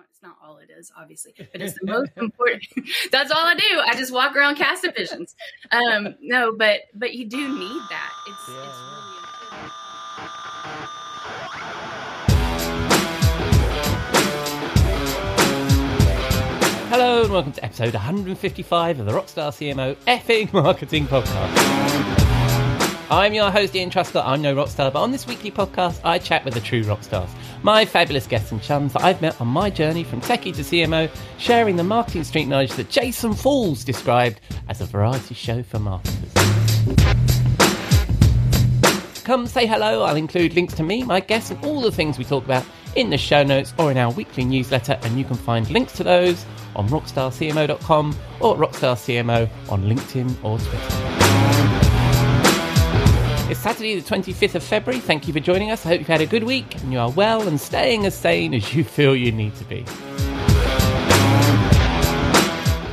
It's not all it is, obviously, but it's the most important. That's all I do. I just walk around casting visions. Um, no, but but you do need that. It's, yeah, it's really important. Hello and welcome to episode 155 of the Rockstar CMO effing marketing podcast. I'm your host Ian Truscott. I'm no rockstar, but on this weekly podcast, I chat with the true rockstars, my fabulous guests and chums that I've met on my journey from techie to CMO, sharing the marketing street knowledge that Jason Falls described as a variety show for marketers. Come say hello. I'll include links to me, my guests, and all the things we talk about in the show notes or in our weekly newsletter, and you can find links to those on rockstarcmo.com or rockstarcmo on LinkedIn or Twitter. It's Saturday, the 25th of February. Thank you for joining us. I hope you've had a good week and you are well and staying as sane as you feel you need to be.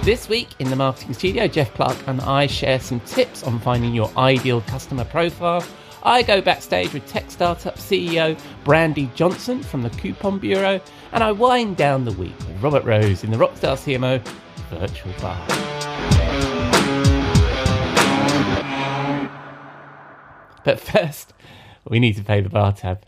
This week in the marketing studio, Jeff Clark and I share some tips on finding your ideal customer profile. I go backstage with tech startup CEO Brandi Johnson from the Coupon Bureau, and I wind down the week with Robert Rose in the Rockstar CMO virtual bar. But first, we need to pay the bar tab.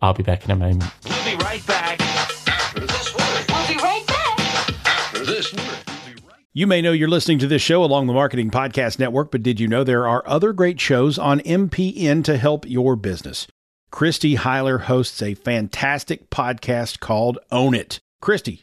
I'll be back in a moment. We'll be right back after this word. We'll be right back. After this word. You may know you're listening to this show along the Marketing Podcast Network, but did you know there are other great shows on MPN to help your business? Christy Heiler hosts a fantastic podcast called Own It. Christy,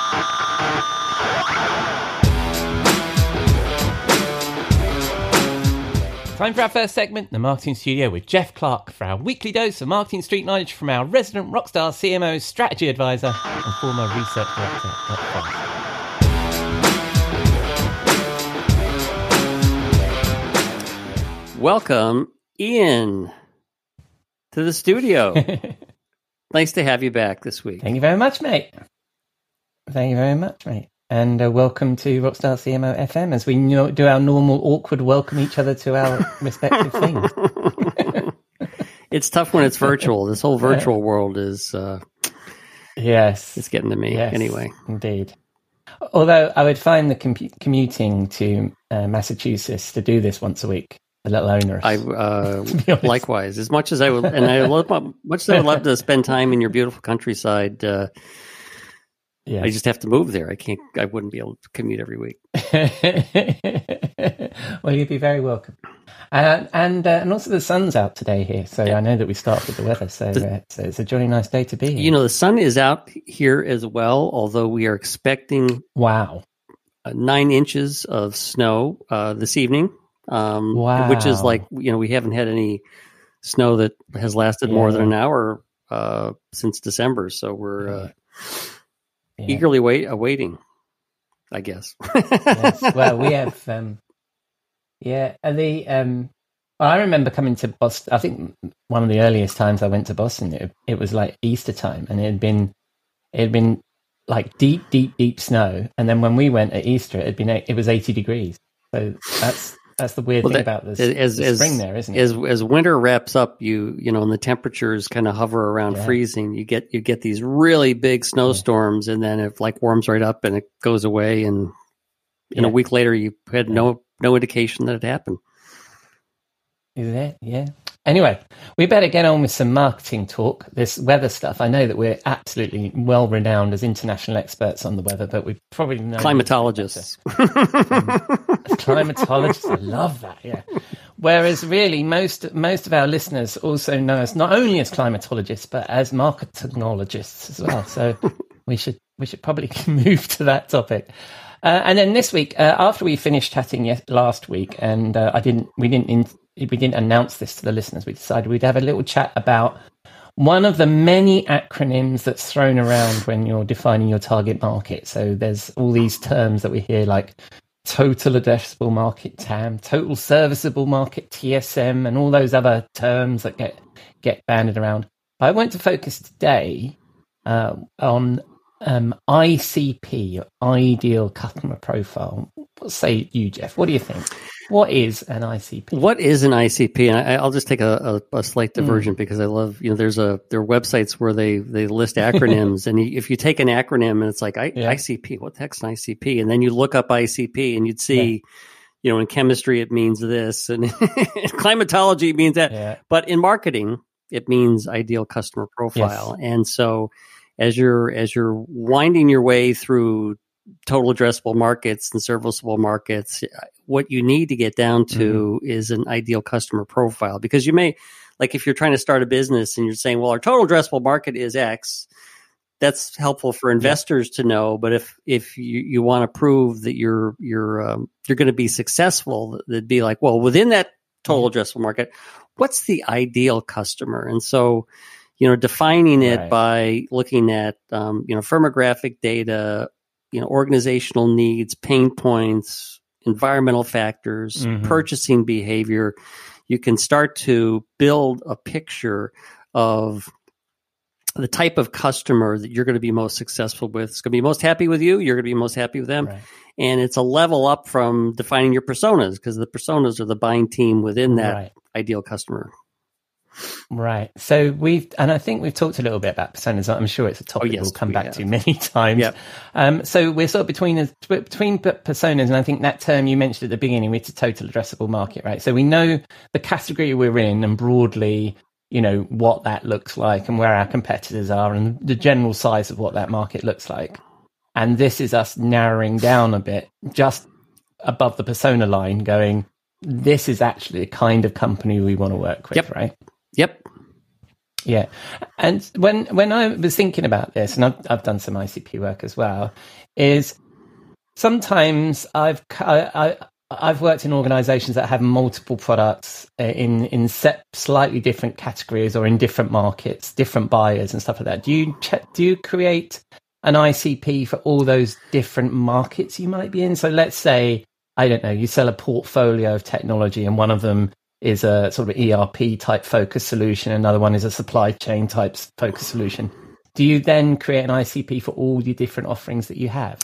Time for our first segment, the Marketing Studio with Jeff Clark for our weekly dose of marketing street knowledge from our resident rockstar CMO strategy advisor and former research director at Fox. Welcome, Ian, to the studio. nice to have you back this week. Thank you very much, mate. Thank you very much, mate. And uh, welcome to Rockstar CMO FM as we no- do our normal awkward welcome each other to our respective things. It's tough when it's virtual. This whole virtual world is uh, Yes. it's getting to me. Yes, Anyway, Indeed. Although I would find the compu- commuting to uh, Massachusetts to do this once a week a little onerous. I uh, likewise. As much as I would, and I love much as I would love to spend time in your beautiful countryside. Yeah. I just have to move there. I can't. I wouldn't be able to commute every week. well, you'd be very welcome. Uh, and uh, and also the sun's out today here, so I know that we start with the weather. So, uh, so it's a jolly nice day to be here. You know, the sun is out here as well. Although we are expecting wow, uh, nine inches of snow uh, this evening. Um, Which is like you know we haven't had any snow that has lasted more than an hour uh, since December. So we're uh, eagerly wait awaiting. I guess. yes. Well, we have. Um, yeah, the. Um, well, I remember coming to Boston. I think one of the earliest times I went to Boston, it, it was like Easter time, and it had been, it had been like deep, deep, deep snow. And then when we went at Easter, it had been it was eighty degrees. So that's that's the weird Well, thing that- about this as the as there, isn't it? as as winter wraps up, you you know, and the temperatures kind of hover around Yeah. freezing. You get you get these really big snowstorms, and then it like warms right up and it goes away, and in Yeah. a week later you had no no indication that it happened. Is that Yeah. Anyway, we better get on with some marketing talk. This weather stuff. I know that we're absolutely well renowned as international experts on the weather, but we probably know Climatologists. climatologists. I love that. Yeah. Whereas really most most of our listeners also know us not only as climatologists but as marketingologists as well. So we should we should probably move to that topic. Uh, and then this week, uh, after we finished chatting last week, and uh, I didn't we didn't in, we didn't announce this to the listeners. We decided we'd have a little chat about one of the many acronyms that's thrown around when you're defining your target market. So there's all these terms that we hear like total addressable market TAM, total serviceable market TSM, and all those other terms that get get banded around. But I want to focus today uh, on um, ICP, ideal customer profile. Say you, Jeff? What do you think? What is an ICP? What is an ICP? And I, I'll just take a, a, a slight diversion mm. because I love you know there's a there are websites where they they list acronyms and if you take an acronym and it's like I, yeah. ICP, what the heck's an ICP? And then you look up ICP and you'd see. Yeah. You know, in chemistry it means this, and climatology means that. Yeah. But in marketing, it means ideal customer profile. Yes. And so, as you're as you're winding your way through total addressable markets and serviceable markets, what you need to get down to mm-hmm. is an ideal customer profile because you may, like, if you're trying to start a business and you're saying, well, our total addressable market is X, that's helpful for investors yeah. to know. But if if you, you want to prove that you're you're um, you're going to be successful, it'd be like, well, within that total mm-hmm. addressable market, what's the ideal customer? And so, you know, defining it right. by looking at um, you know firmographic data, you know organizational needs pain points environmental factors mm-hmm. purchasing behavior you can start to build a picture of the type of customer that you're going to be most successful with is going to be most happy with you you're going to be most happy with them right. and it's a level up from defining your personas because the personas are the buying team within that right. ideal customer Right. So we've, and I think we've talked a little bit about personas. I'm sure it's a topic oh, yes, we'll come we back have. to many times. Yep. Um, so we're sort of between between personas, and I think that term you mentioned at the beginning, it's a total addressable market, right? So we know the category we're in, and broadly, you know, what that looks like, and where our competitors are, and the general size of what that market looks like. And this is us narrowing down a bit, just above the persona line, going, this is actually the kind of company we want to work with, yep. right? Yep. Yeah, and when when I was thinking about this, and I've I've done some ICP work as well, is sometimes I've I, I have worked in organisations that have multiple products uh, in in set slightly different categories or in different markets, different buyers and stuff like that. Do you check, do you create an ICP for all those different markets you might be in? So let's say I don't know, you sell a portfolio of technology, and one of them is a sort of ERP type focus solution. Another one is a supply chain type focus solution. Do you then create an ICP for all the different offerings that you have?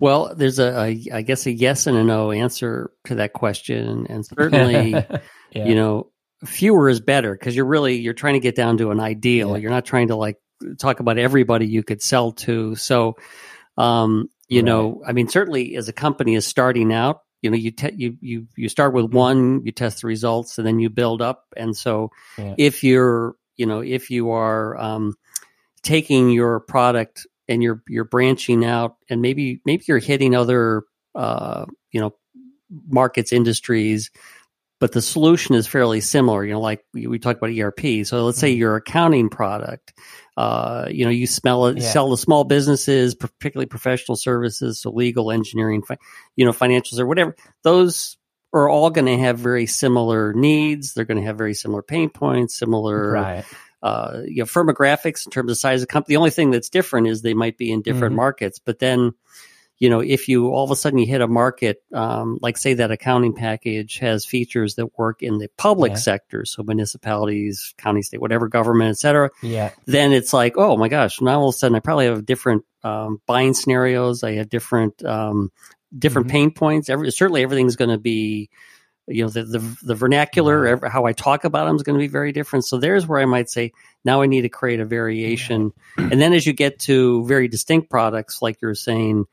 Well, there's a, a I guess a yes and a no answer to that question, and certainly, yeah. you know, fewer is better because you're really you're trying to get down to an ideal. Yeah. You're not trying to like talk about everybody you could sell to. So, um, you right. know, I mean, certainly as a company is starting out, you know you te- you you you start with one you test the results and then you build up and so yeah. if you're you know if you are um, taking your product and you're you're branching out and maybe maybe you're hitting other uh, you know markets industries but the solution is fairly similar you know like we, we talked about erp so let's say mm-hmm. your accounting product uh, you know, you smell it, yeah. sell to small businesses, particularly professional services, so legal, engineering, fi- you know, financials or whatever. Those are all going to have very similar needs. They're going to have very similar pain points, similar, right. uh, you know, firmographics in terms of size of company. The only thing that's different is they might be in different mm-hmm. markets, but then you know, if you all of a sudden you hit a market, um, like say that accounting package has features that work in the public yeah. sector, so municipalities, county, state, whatever government, et cetera, yeah. then it's like, oh my gosh, now all of a sudden I probably have different um, buying scenarios. I have different um, different mm-hmm. pain points. Every, certainly everything's going to be, you know, the the, the vernacular, every, how I talk about them is going to be very different. So there's where I might say, now I need to create a variation. Yeah. and then as you get to very distinct products, like you're saying,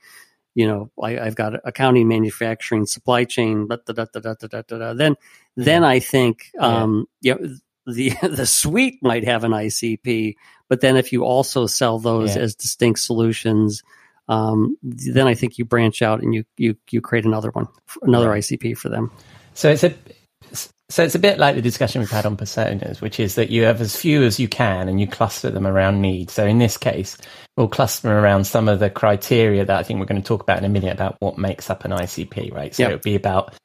you know, I, have got accounting, manufacturing, supply chain, da, da, da, da da da da. then then I think um, yeah. you know, the the suite might have an ICP, but then if you also sell those yeah. as distinct solutions, um, then I think you branch out and you you you create another one, another. ICP for them. So it's a so it's a bit like the discussion we've had on personas, which is that you have as few as you can and you cluster them around needs. So in this case, we'll cluster them around some of the criteria that I think we're going to talk about in a minute about what makes up an ICP, right? So yep. it'll be about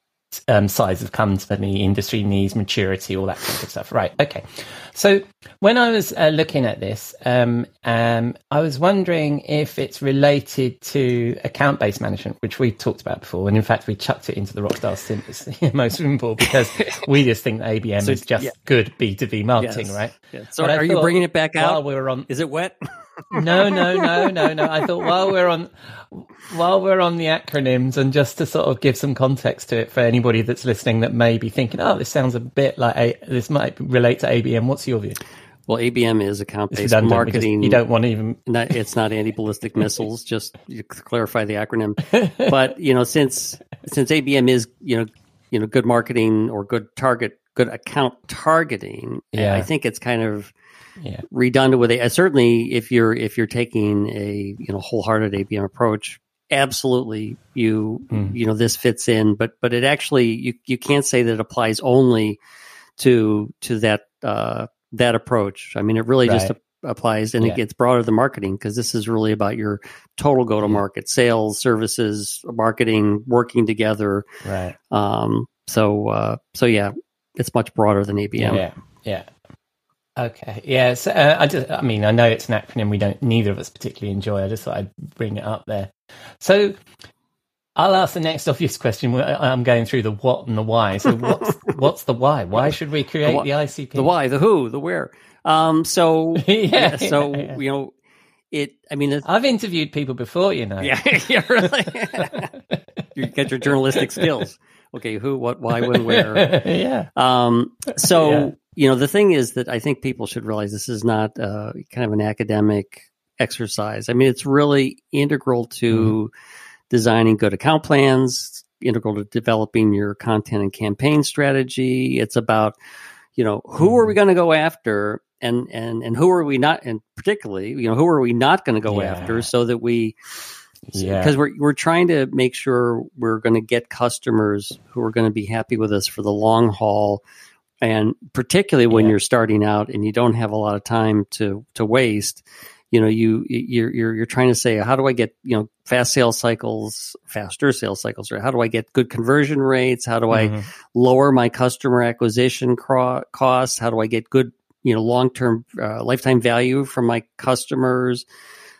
um, size of company, industry needs, maturity, all that kind of stuff. Right. Okay. So when I was uh, looking at this, um, um, I was wondering if it's related to account based management, which we talked about before. And in fact, we chucked it into the Rockstar synthesis most simple because we just think ABM so, is just yeah. good B2B marketing, yes. right? Yeah. So but are you bringing it back out? While we are on, is it wet? No, no, no, no, no. I thought while we're on while we're on the acronyms and just to sort of give some context to it for anybody that's listening that may be thinking, oh, this sounds a bit like a, this might relate to ABM. What's your view? Well, ABM is account based marketing. You don't want to even. Not, it's not anti ballistic missiles. Just to clarify the acronym. But you know, since since ABM is you know you know good marketing or good target good account targeting, yeah. I think it's kind of yeah. redundant with it. Certainly, if you're if you're taking a you know wholehearted ABM approach, absolutely you mm. you know this fits in. But but it actually you you can't say that it applies only to to that uh, that approach. I mean, it really right. just applies and yeah. it gets broader than marketing because this is really about your total go to market sales services marketing working together right um so uh so yeah it's much broader than abm yeah yeah Okay. Yeah. So, uh, I just, I mean, I know it's an acronym we don't, neither of us particularly enjoy. I just thought I'd bring it up there. So I'll ask the next obvious question. I'm going through the what and the why. So what's, what's the why? Why should we create the, the, ICP? The why, the who, the where. Um, so, yeah, yeah so, yeah. you know, it, I mean, I've interviewed people before, you know. Yeah. yeah really. you get your journalistic skills. Okay. Who, what, why, when, where. yeah. Um, so, you know, the thing is that I think people should realize this is not uh, kind of an academic exercise. I mean, it's really integral to mm-hmm. designing good account plans, integral to developing your content and campaign strategy. It's about, you know, who are we mm-hmm. going to go after and, and, and who are we not, and particularly, you know, who are we not going to go yeah. after so that we, yeah. Because we're we're trying to make sure we're going to get customers who are going to be happy with us for the long haul and particularly when yeah. you're starting out and you don't have a lot of time to to waste you know you you're, you're you're trying to say how do i get you know fast sales cycles faster sales cycles or how do i get good conversion rates how do mm-hmm. i lower my customer acquisition cro- costs how do i get good you know long-term uh, lifetime value from my customers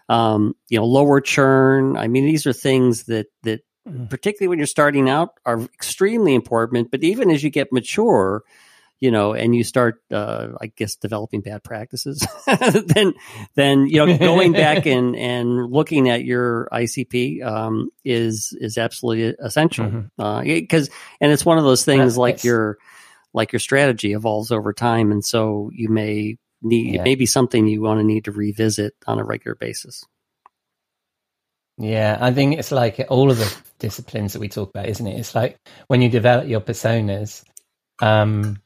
um, you know lower churn i mean these are things that that mm-hmm. particularly when you're starting out are extremely important but even as you get mature you know, and you start, uh, I guess, developing bad practices, then, then you know, going back and and looking at your ICP um, is is absolutely essential because, mm-hmm. uh, and it's one of those things like your like your strategy evolves over time, and so you may need yeah. it may be something you want to need to revisit on a regular basis. Yeah, I think it's like all of the disciplines that we talk about, isn't it? It's like when you develop your personas, um,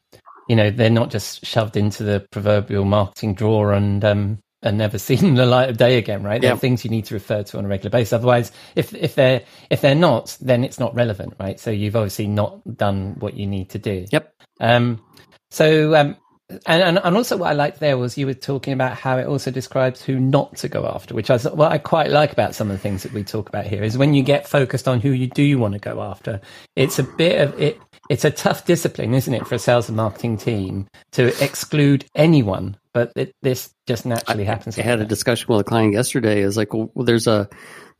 you know they're not just shoved into the proverbial marketing drawer and um, and never seen the light of day again, right? They're things you need to refer to on a regular basis. Otherwise, if if they're if they're not, then it's not relevant, right? So you've obviously not done what you need to do. Yep. Um. So um. And, and and also what I liked there was you were talking about how it also describes who not to go after, which I what I quite like about some of the things that we talk about here is when you get focused on who you do want to go after. It's a bit of it it's a tough discipline, isn't it, for a sales and marketing team to exclude anyone? But it, this just naturally I, happens. I like had that. a discussion with a client yesterday. Is like, well, there's a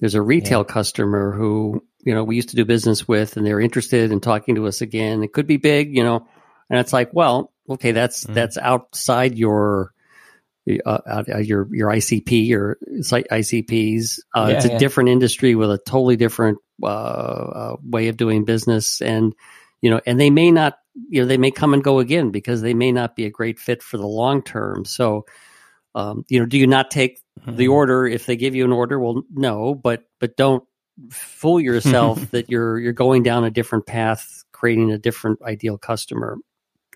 there's a retail yeah. customer who you know we used to do business with, and they're interested in talking to us again. It could be big, you know, and it's like, well, okay, that's mm. that's outside your uh, uh, your your ICP or ICPs. Uh, yeah, it's a yeah. different industry with a totally different uh, uh, way of doing business, and you know, and they may not, you know, they may come and go again because they may not be a great fit for the long term. So, um, you know, do you not take mm-hmm. the order if they give you an order? Well, no, but but don't fool yourself that you're you're going down a different path, creating a different ideal customer,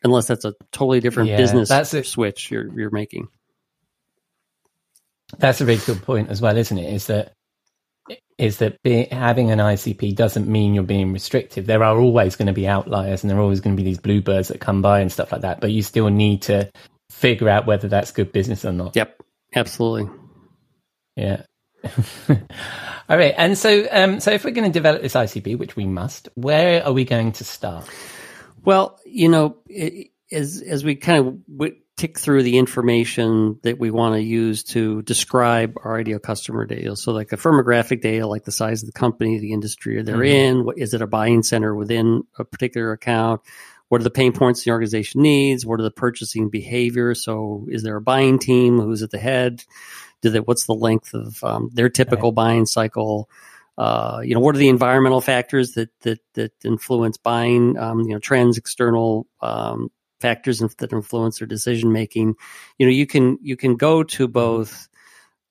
unless that's a totally different yeah, business that's a, switch you're you're making. That's a really good point as well, isn't it? Is that is that be, having an ICP doesn't mean you're being restrictive. There are always going to be outliers and there are always going to be these bluebirds that come by and stuff like that. But you still need to figure out whether that's good business or not. Yep, absolutely. Yeah. All right, and so um, so if we're going to develop this ICP, which we must, where are we going to start? Well, you know, it, as as we kind of w- tick through the information that we want to use to describe our ideal customer data. So, like a firmographic data, like the size of the company, the industry they're mm-hmm. in, what, is it a buying center within a particular account? What are the pain points the organization needs? What are the purchasing behaviors? So, is there a buying team? Who's at the head? Do they, what's the length of um, their typical right. buying cycle? Uh, you know, what are the environmental factors that that that influence buying? Um, you know, trends, external um, factors that influence their decision making. You know, you can you can go to both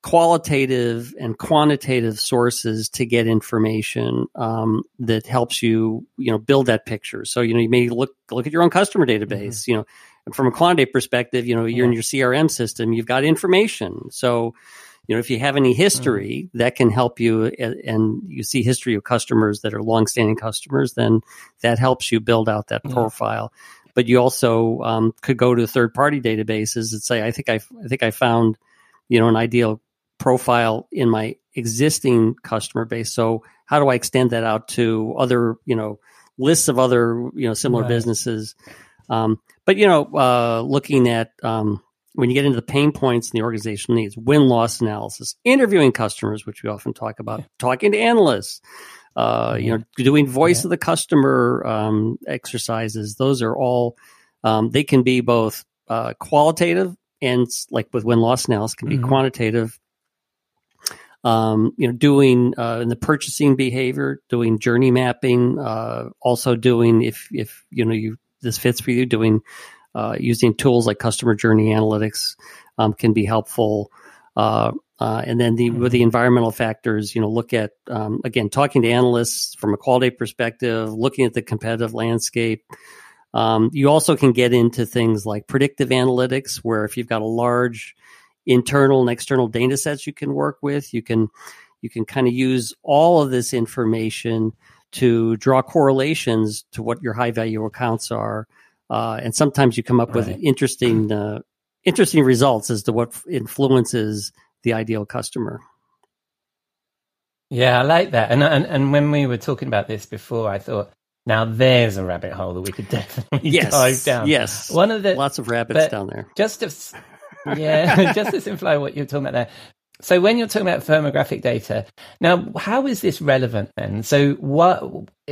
qualitative and quantitative sources to get information um, that helps you you know build that picture. So you know you may look look at your own customer database. Mm-hmm. You know, from a quantitative perspective, you know you're yeah. in your CRM system. You've got information. So you know if you have any history mm-hmm. that can help you and you see history of customers that are longstanding customers then that helps you build out that profile but you also um, could go to third party databases and say, I think I, I think I found, you know, an ideal profile in my existing customer base. So how do I extend that out to other, you know, lists of other, you know, similar right. businesses? Um, but you know, uh, looking at um, when you get into the pain points and the organization needs, win loss analysis, interviewing customers, which we often talk about, talking to analysts, uh, you know, doing voice yeah. of the customer um, exercises. Those are all um, they can be both uh, qualitative and like with win loss analysis can be mm-hmm. quantitative. Um, you know, doing uh, in the purchasing behavior, doing journey mapping, uh, also doing if if you know you this fits for you, doing uh, using tools like customer journey analytics um, can be helpful. Uh, uh, and then the with the mm-hmm. environmental factors, you know, look at um, again talking to analysts from a quality perspective, looking at the competitive landscape. Um, you also can get into things like predictive analytics, where if you've got a large internal and external data sets you can work with, you can you can kind of use all of this information to draw correlations to what your high value accounts are, uh, and sometimes you come up right. with interesting uh, interesting results as to what influences the ideal customer. Yeah, I like that. And and and when we were talking about this before, I thought, now there's a rabbit hole that we could definitely yes, dive down. Yes, one of the lots of rabbits down there. Just to, yeah, just to simplify what you're talking about there. So when you're talking about firmographic data, now how is this relevant then? So what?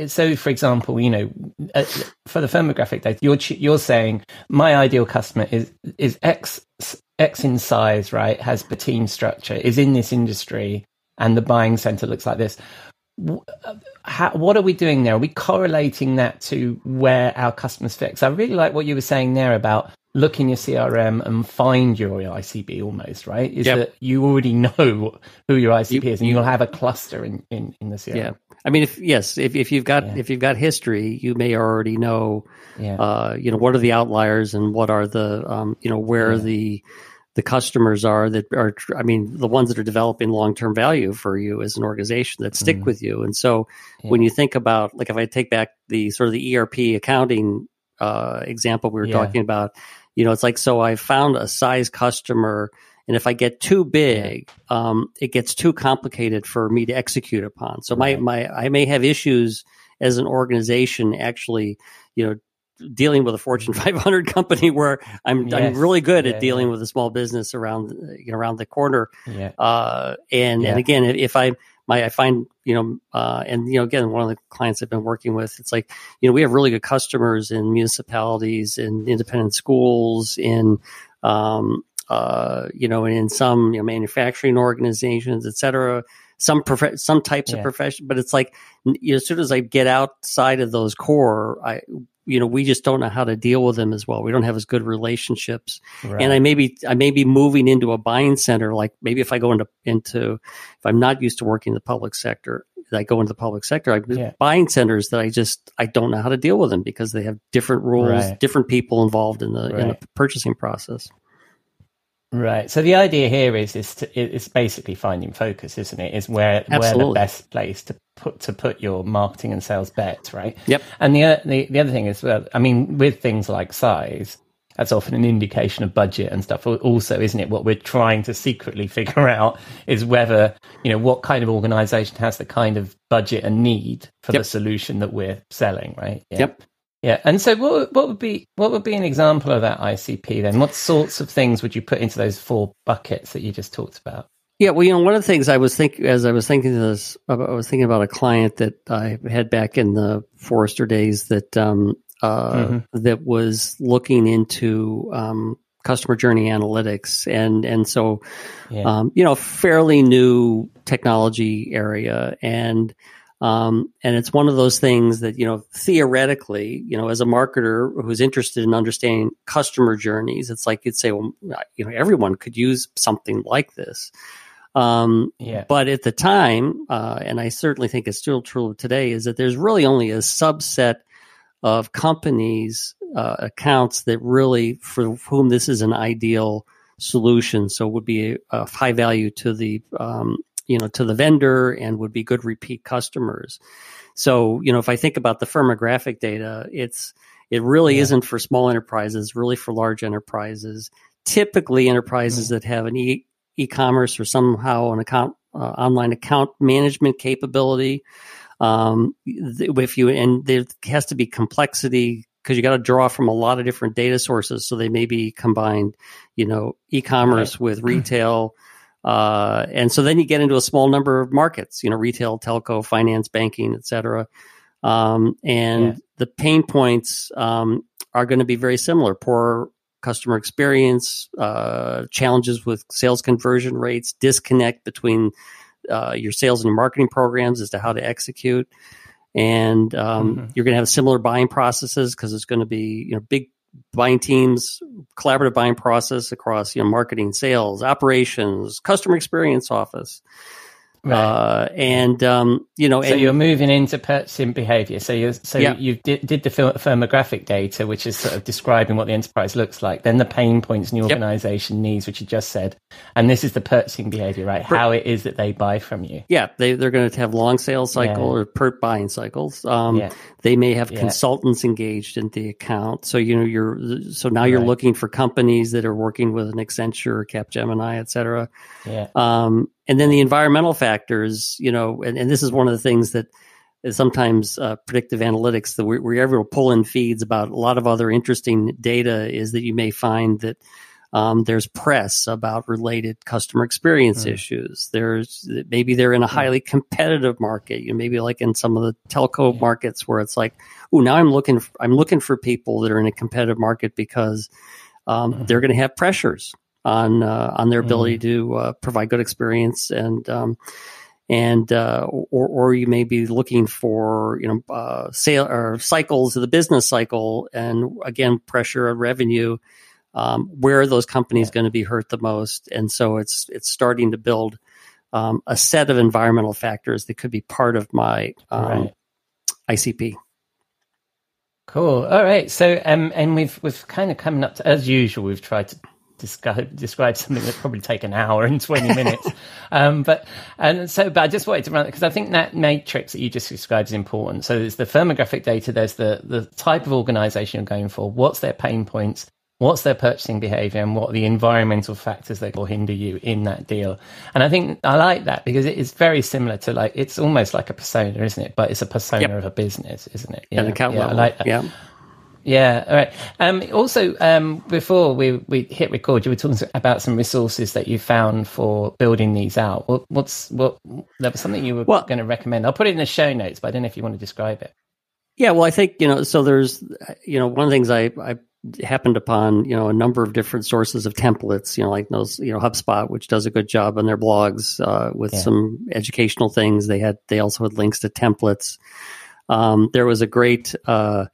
So for example, you know, uh, for the firmographic data, you're you're saying my ideal customer is is X X in size, right? Has the team structure, is in this industry, and the buying center looks like this. Uh, how, what are we doing there? Are we correlating that to where our customers fit? I really like what you were saying there about look in your CRM and find your ICP almost, right? Is yep. that you already know who your ICP you, is and you, will have a cluster in, in, in the CRM. Yeah. I mean, if yes, if, if you've got yeah. if you've got history, you may already know, yeah. uh, you know, what are the outliers and what are the, um, you know, where yeah. the the customers are that are, I mean, the ones that are developing long term value for you as an organization that stick mm. with you. And so, when you think about, like, if I take back the sort of the ERP accounting uh, example we were talking about, you know, it's like, so I found a size customer. And if I get too big, um, it gets too complicated for me to execute upon. So my, my, I may have issues as an organization actually, you know, dealing with a Fortune 500 company where I'm yes. I'm really good yeah, at dealing yeah. with a small business around you know, around the corner. Yeah. Uh, and and again, if I my I find you know, uh, and you know, again, one of the clients I've been working with, it's like you know, we have really good customers in municipalities, in independent schools, in um, uh, you know, in some you know, manufacturing organizations, et cetera. Some prof- some types of profession, but it's like you know, as soon as I get outside of those core, I you know we just don't know how to deal with them as well we don't have as good relationships right. and i may be i may be moving into a buying center like maybe if i go into into if i'm not used to working in the public sector I go into the public sector, I yeah. buying centers that I just I don't know how to deal with them because they have different rules, right. different people involved in the right. in the purchasing process. Right. So the idea here is is to, it's basically finding focus, isn't it? Is where Absolutely. where the best place to put to put your marketing and sales bets, right? Yep. And the the the other thing is, well, I mean, with things like size, that's often an indication of budget and stuff. Also, isn't it? What we're trying to secretly figure out is whether you know what kind of organization has the kind of budget and need for yep. the solution that we're selling, right? Yeah. Yep. Yeah, and so what what would be what would be an example of that ICP then? What sorts of things would you put into those four buckets that you just talked about? Yeah, well, you know, one of the things I was thinking as I was thinking this, I was thinking about a client that I had back in the Forrester days that um, uh, mm-hmm. that was looking into um, customer journey analytics, and and so yeah. um, you know, fairly new technology area, and um, and it's one of those things that you know, theoretically, you know, as a marketer who's interested in understanding customer journeys, it's like you'd say, well, you know, everyone could use something like this. Um, yeah. But at the time, uh, and I certainly think it's still true today, is that there's really only a subset of companies uh, accounts that really for whom this is an ideal solution. So would be a, high value to the um, you know to the vendor and would be good repeat customers. So you know if I think about the firmographic data, it's it really yeah. isn't for small enterprises, really for large enterprises. Typically, enterprises mm-hmm. that have an e- e-commerce or somehow an account uh, online account management capability. Um, if you and there has to be complexity because you got to draw from a lot of different data sources, so they may be combined. You know, e-commerce right. with retail. Uh, and so then you get into a small number of markets, you know, retail, telco, finance, banking, et cetera. Um, and yeah. the pain points um, are going to be very similar. Poor customer experience, uh, challenges with sales conversion rates, disconnect between uh, your sales and your marketing programs as to how to execute. And um, mm-hmm. you're going to have similar buying processes because it's going to be you know big buying teams, collaborative buying process across you know marketing, sales, operations, customer experience office. Right. Uh, and um, you know, so and, you're moving into purchasing behavior. So you so yeah. you did, did the firmographic data, which is sort of describing what the enterprise looks like. Then the pain points and the organization yep. needs, which you just said, and this is the purchasing behavior, right? How it is that they buy from you. Yeah, they they're going to have long sales cycle yeah. or per buying cycles. Um, yeah. They may have consultants engaged in the account. So you know you're so now you're right. looking for companies that are working with an Accenture, or Capgemini, et cetera. Yeah. Um, and then the environmental factors, you know, and, and this is one of the things that sometimes uh, predictive analytics that we're, we're able to pull in feeds about a lot of other interesting data is that you may find that um, there's press about related customer experience mm. issues. There's maybe they're in a hmm. highly competitive market. You know, maybe like in some of the telco yeah. markets where it's like, oh, now I'm looking for, I'm looking for people that are in a competitive market because um, mm. they're going to have pressures on uh, on their ability mm. to uh, provide good experience and um, and uh, or or you may be looking for you know uh, sale or cycles of the business cycle and again pressure on revenue. Um, where are those companies going to be hurt the most? And so it's it's starting to build um, a set of environmental factors that could be part of my um, right. ICP. Cool. All right. So, um, and we've we've kind of coming up to, as usual. We've tried to describe, describe something that probably take an hour and 20 minutes. um, but, and so, but I just wanted to run because I think that matrix that you just described is important. So there's the firmographic data, there's the, the type of organization you're going for, what's their pain points, what's their purchasing behavior and what are the environmental factors that will hinder you in that deal. And I think I like that because it is very similar to like, it's almost like a persona, isn't it? But it's a persona yep. of a business, isn't it? Yeah. Yeah, level. I like that. Yeah. Yeah. All right. Um, also, um, before we, we hit record, you were talking about some resources that you found for building these out. What, what's what? That was something you were well, going to recommend. I'll put it in the show notes, but I don't know if you want to describe it. Yeah. Well, I think you know. So there's, you know, one of the things I I happened upon, you know, a number of different sources of templates. You know, like those, you know, HubSpot, which does a good job on their blogs uh, with yeah. some educational things. They had they also had links to templates. Um, there was a great. Uh,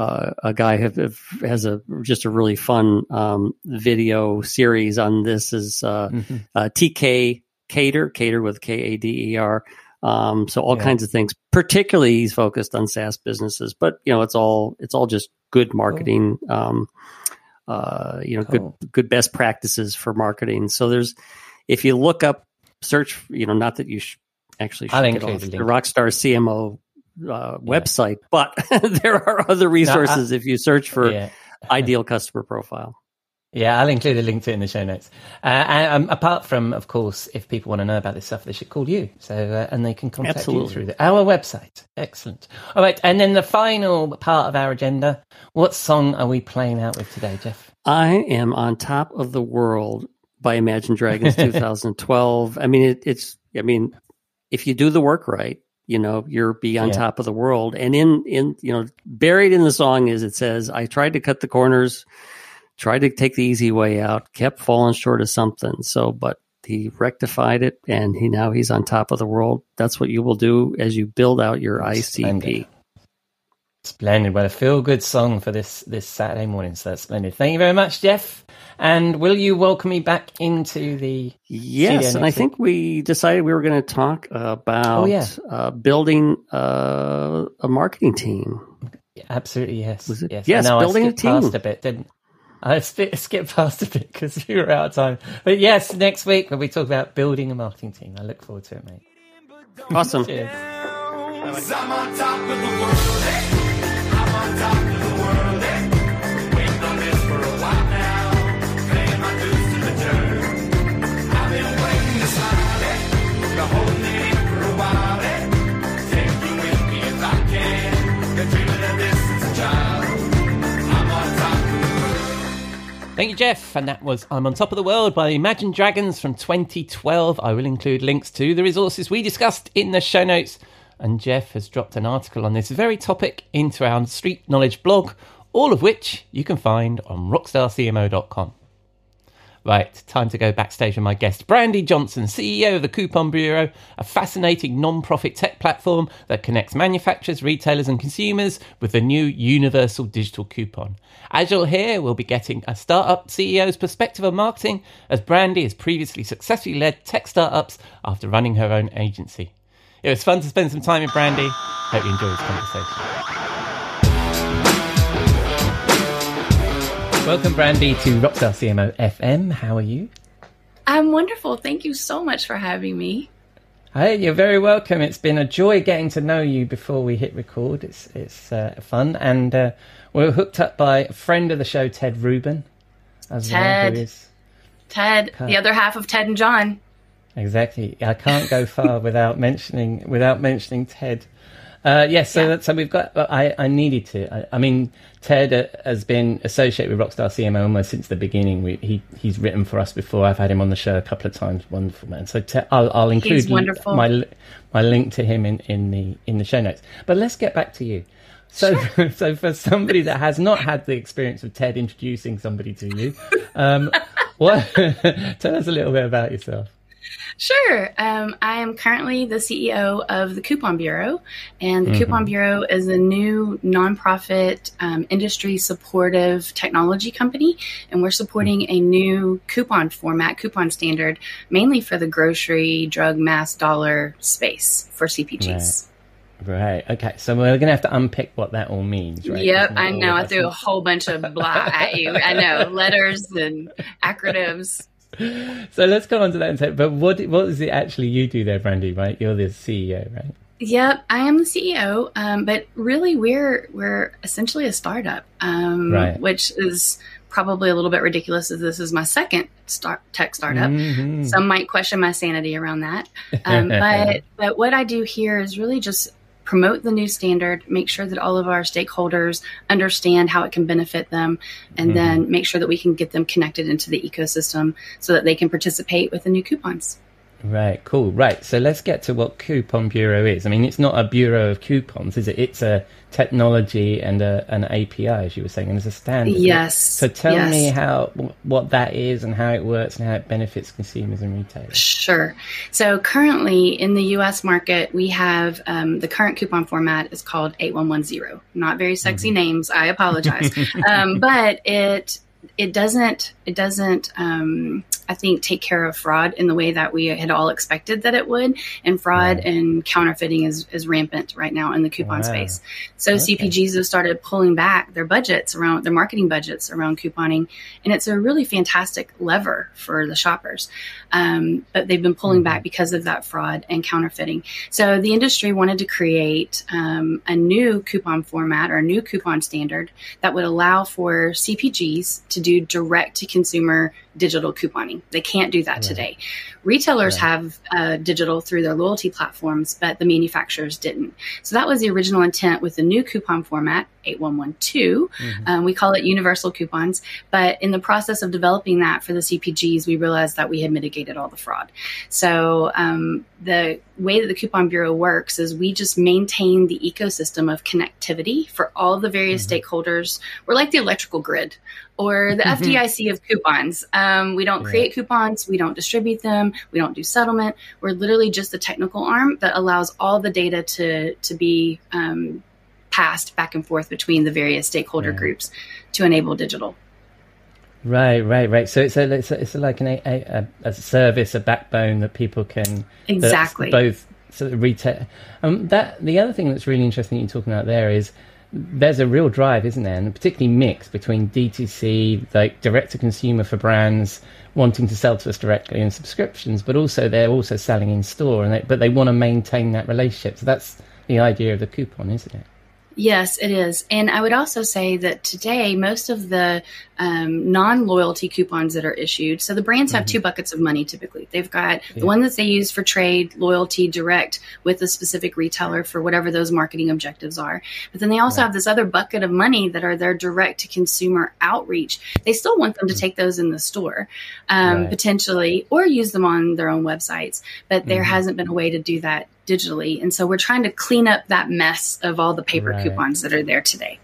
uh, a guy have, have, has a just a really fun um, video series on this is uh, mm-hmm. uh, TK Cater Kader with K A D E R. Um, so all yeah. kinds of things. Particularly, he's focused on SaaS businesses, but you know it's all it's all just good marketing. Cool. Um, uh, you know, cool. good good best practices for marketing. So there's if you look up search, you know, not that you sh- actually should get off the Rockstar CMO uh, website, but there are other resources no, I, if you search for yeah. ideal customer profile. Yeah, I'll include a link to it in the show notes. Uh, and um, apart from, of course, if people want to know about this stuff, they should call you. So, uh, and they can contact Absolutely. you through the, our website. Excellent. All right, and then the final part of our agenda. What song are we playing out with today, Jeff? I am on top of the world by Imagine Dragons 2012. I mean, it, it's. I mean, if you do the work right, you know, you're be on yeah. top of the world. And in in you know, buried in the song is it says, "I tried to cut the corners." tried to take the easy way out, kept falling short of something. So, but he rectified it, and he now he's on top of the world. That's what you will do as you build out your ICP. Splendid. Well, a feel good song for this this Saturday morning. So that's splendid. Thank you very much, Jeff. And will you welcome me back into the yes? And I think we decided we were going to talk about oh, yeah. uh, building uh, a marketing team. Absolutely, yes. Was it? Yes, yes building a team. Past a bit, didn't I skipped past a bit because we were out of time. But yes, next week when we talk about building a marketing team, I look forward to it, mate. Awesome. Cheers. Thank you, Jeff. And that was I'm on Top of the World by the Imagine Dragons from 2012. I will include links to the resources we discussed in the show notes. And Jeff has dropped an article on this very topic into our Street Knowledge blog, all of which you can find on rockstarcmo.com. Right, time to go backstage with my guest, Brandi Johnson, CEO of the Coupon Bureau, a fascinating non profit tech platform that connects manufacturers, retailers, and consumers with the new universal digital coupon. As you'll hear, we'll be getting a startup CEO's perspective on marketing, as Brandi has previously successfully led tech startups after running her own agency. It was fun to spend some time with Brandi. Hope you enjoy this conversation. Welcome, Brandi, to Rockstar CMO FM. How are you? I'm wonderful. Thank you so much for having me. Hey, you're very welcome. It's been a joy getting to know you before we hit record. It's it's uh, fun, and uh, we're hooked up by a friend of the show, Ted Rubin. As Ted, well, Ted, the other half of Ted and John. Exactly. I can't go far without mentioning without mentioning Ted. Uh, yes, so yeah. so we've got. I, I needed to. I, I mean, Ted uh, has been associated with Rockstar CMO almost since the beginning. We, he he's written for us before. I've had him on the show a couple of times. Wonderful man. So Ted, I'll, I'll include my my link to him in, in the in the show notes. But let's get back to you. So, sure. so for somebody that has not had the experience of Ted introducing somebody to you, um, what? tell us a little bit about yourself. Sure. Um, I am currently the CEO of the Coupon Bureau, and the mm-hmm. Coupon Bureau is a new nonprofit um, industry supportive technology company, and we're supporting a new coupon format, coupon standard, mainly for the grocery, drug, mass dollar space for CPGs. Right. Right. Okay. So we're going to have to unpick what that all means, right? Yep. I know. I threw a whole bunch of blah at you. I know. Letters and acronyms. so let's go on to that and say, but what what is it actually you do there, Brandi? Right, you're the CEO, right? Yep, I am the CEO, um, but really we're we're essentially a startup, um, right. which is probably a little bit ridiculous as this is my second start, tech startup. Mm-hmm. Some might question my sanity around that, um, but but what I do here is really just promote the new standard, make sure that all of our stakeholders understand how it can benefit them, and mm-hmm. then make sure that we can get them connected into the ecosystem so that they can participate with the new coupons. Right, cool. Right, so let's get to what Coupon Bureau is. I mean, it's not a bureau of coupons, is it? It's a technology and a, an API, as you were saying, and it's a standard. Yes. So tell yes. me how what that is and how it works and how it benefits consumers and retailers. Sure. So currently in the U.S. market, we have um, the current coupon format is called 8110. Not very sexy mm-hmm. names. I apologize, um, but it it doesn't it doesn't um, I think, take care of fraud in the way that we had all expected that it would. And fraud right. and counterfeiting is, is rampant right now in the coupon wow. space. So okay. CPGs have started pulling back their budgets around their marketing budgets around couponing. And it's a really fantastic lever for the shoppers. Um, but they've been pulling mm-hmm. back because of that fraud and counterfeiting. So the industry wanted to create um, a new coupon format or a new coupon standard that would allow for CPGs to do direct to consumer digital couponing. They can't do that right. today. Retailers right. have uh, digital through their loyalty platforms, but the manufacturers didn't. So that was the original intent with the new coupon format, 8112. Mm-hmm. Um, we call it universal coupons. But in the process of developing that for the CPGs, we realized that we had mitigated all the fraud. So um, the way that the Coupon Bureau works is we just maintain the ecosystem of connectivity for all the various mm-hmm. stakeholders. We're like the electrical grid or the mm-hmm. FDIC of coupons. Um, we don't create coupons, we don't distribute them, we don't do settlement. We're literally just the technical arm that allows all the data to to be um, passed back and forth between the various stakeholder groups to enable digital. Right, right, right. So it's a, it's, a, it's like an, a, a, service, a backbone that people can exactly both sort of retail. Um, that the other thing that's really interesting you're talking about there is there's a real drive, isn't there, and particularly mix between DTC, like direct to consumer for brands wanting to sell to us directly and subscriptions, but also they're also selling in store, and they, but they want to maintain that relationship. So that's the idea of the coupon, isn't it? Yes, it is. And I would also say that today, most of the um, non loyalty coupons that are issued, so the brands have mm-hmm. two buckets of money typically. They've got yeah. the one that they use for trade, loyalty, direct with a specific retailer for whatever those marketing objectives are. But then they also right. have this other bucket of money that are their direct to consumer outreach. They still want them to mm-hmm. take those in the store, um, right. potentially, or use them on their own websites. But there mm-hmm. hasn't been a way to do that digitally. And so we're trying to clean up that mess of all the paper right. coupons that are there today.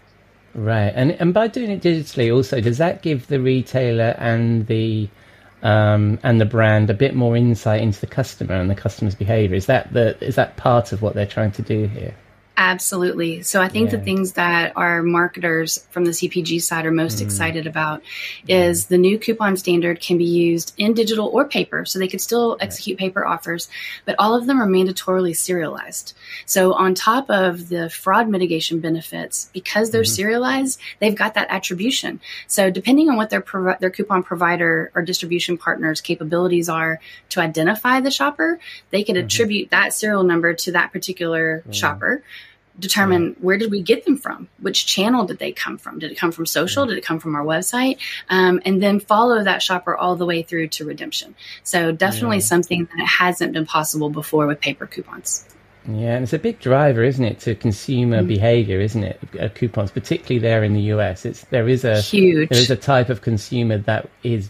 Right. And and by doing it digitally also does that give the retailer and the um, and the brand a bit more insight into the customer and the customer's behavior? Is that the is that part of what they're trying to do here? Absolutely. So I think yeah. the things that our marketers from the CPG side are most mm. excited about is the new coupon standard can be used in digital or paper. So they could still execute paper offers, but all of them are mandatorily serialized. So on top of the fraud mitigation benefits, because they're mm-hmm. serialized, they've got that attribution. So depending on what their pro- their coupon provider or distribution partners capabilities are to identify the shopper, they can mm-hmm. attribute that serial number to that particular mm-hmm. shopper determine where did we get them from? Which channel did they come from? Did it come from social? Did it come from our website? Um, and then follow that shopper all the way through to redemption. So definitely yeah. something that hasn't been possible before with paper coupons yeah, and it's a big driver, isn't it, to consumer mm. behavior, isn't it? Uh, coupons, particularly there in the US. It's there is a huge there is a type of consumer that is.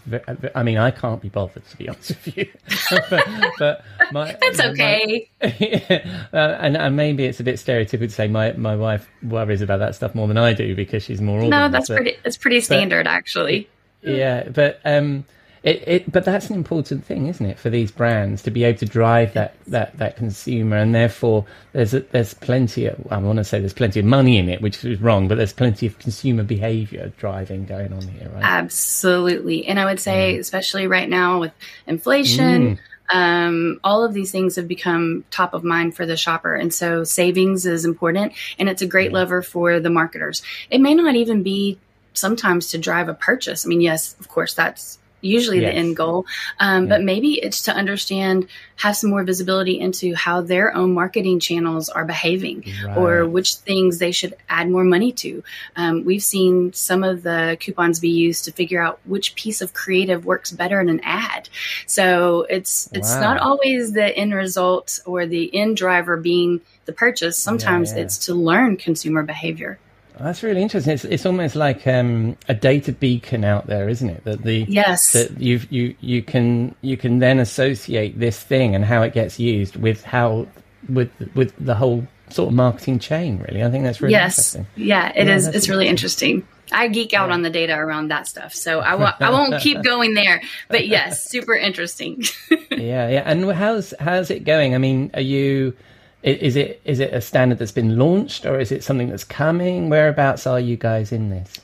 I mean, I can't be bothered to be honest with you, but, but my, that's okay. My, uh, and, and maybe it's a bit stereotypical to say my my wife worries about that stuff more than I do because she's more. No, that's but, pretty. It's pretty standard, but, actually. Yeah, but um, it, it, but that's an important thing, isn't it, for these brands to be able to drive that, that, that consumer, and therefore there's a, there's plenty of I want to say there's plenty of money in it, which is wrong, but there's plenty of consumer behavior driving going on here, right? Absolutely, and I would say, mm. especially right now with inflation. Mm. Um, all of these things have become top of mind for the shopper. And so savings is important and it's a great lever for the marketers. It may not even be sometimes to drive a purchase. I mean, yes, of course, that's usually yes. the end goal. Um, yeah. But maybe it's to understand, have some more visibility into how their own marketing channels are behaving right. or which things they should add more money to. Um, we've seen some of the coupons be used to figure out which piece of creative works better in an ad. So it's, it's wow. not always the end result or the end driver being the purchase. Sometimes yeah, yeah. it's to learn consumer behavior. That's really interesting. It's it's almost like um, a data beacon out there, isn't it? That the yes that you you you can you can then associate this thing and how it gets used with how with with the whole sort of marketing chain. Really, I think that's really yes. interesting. Yeah, it yeah, is. It's really interesting. I geek out yeah. on the data around that stuff, so I w- I won't keep going there. But yes, super interesting. yeah, yeah. And how's how's it going? I mean, are you is it is it a standard that's been launched, or is it something that's coming? Whereabouts are you guys in this?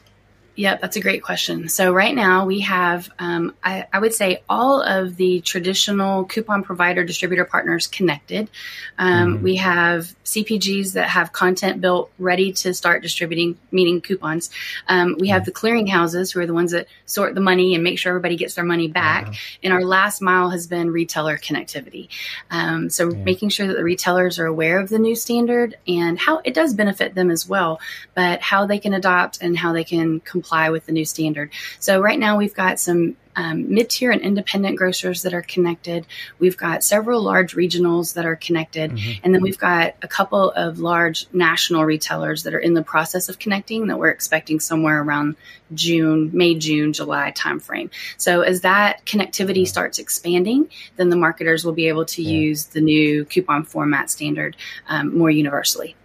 Yep, that's a great question. So right now we have, um, I, I, would say, all of the traditional coupon provider distributor partners connected. Um, mm-hmm. We have CPGs that have content built ready to start distributing, meaning coupons. Um, we have mm-hmm. the clearinghouses who are the ones that sort the money and make sure everybody gets their money back. Uh-huh. And our last mile has been retailer connectivity. Um, so yeah. making sure that the retailers are aware of the new standard and how it does benefit them as well, but how they can adopt and how they can comply with the new standard. So right now we've got some um, mid-tier and independent grocers that are connected. We've got several large regionals that are connected, mm-hmm. and then we've got a couple of large national retailers that are in the process of connecting that we're expecting somewhere around June, May, June, July timeframe. So as that connectivity starts expanding, then the marketers will be able to yeah. use the new coupon format standard um, more universally.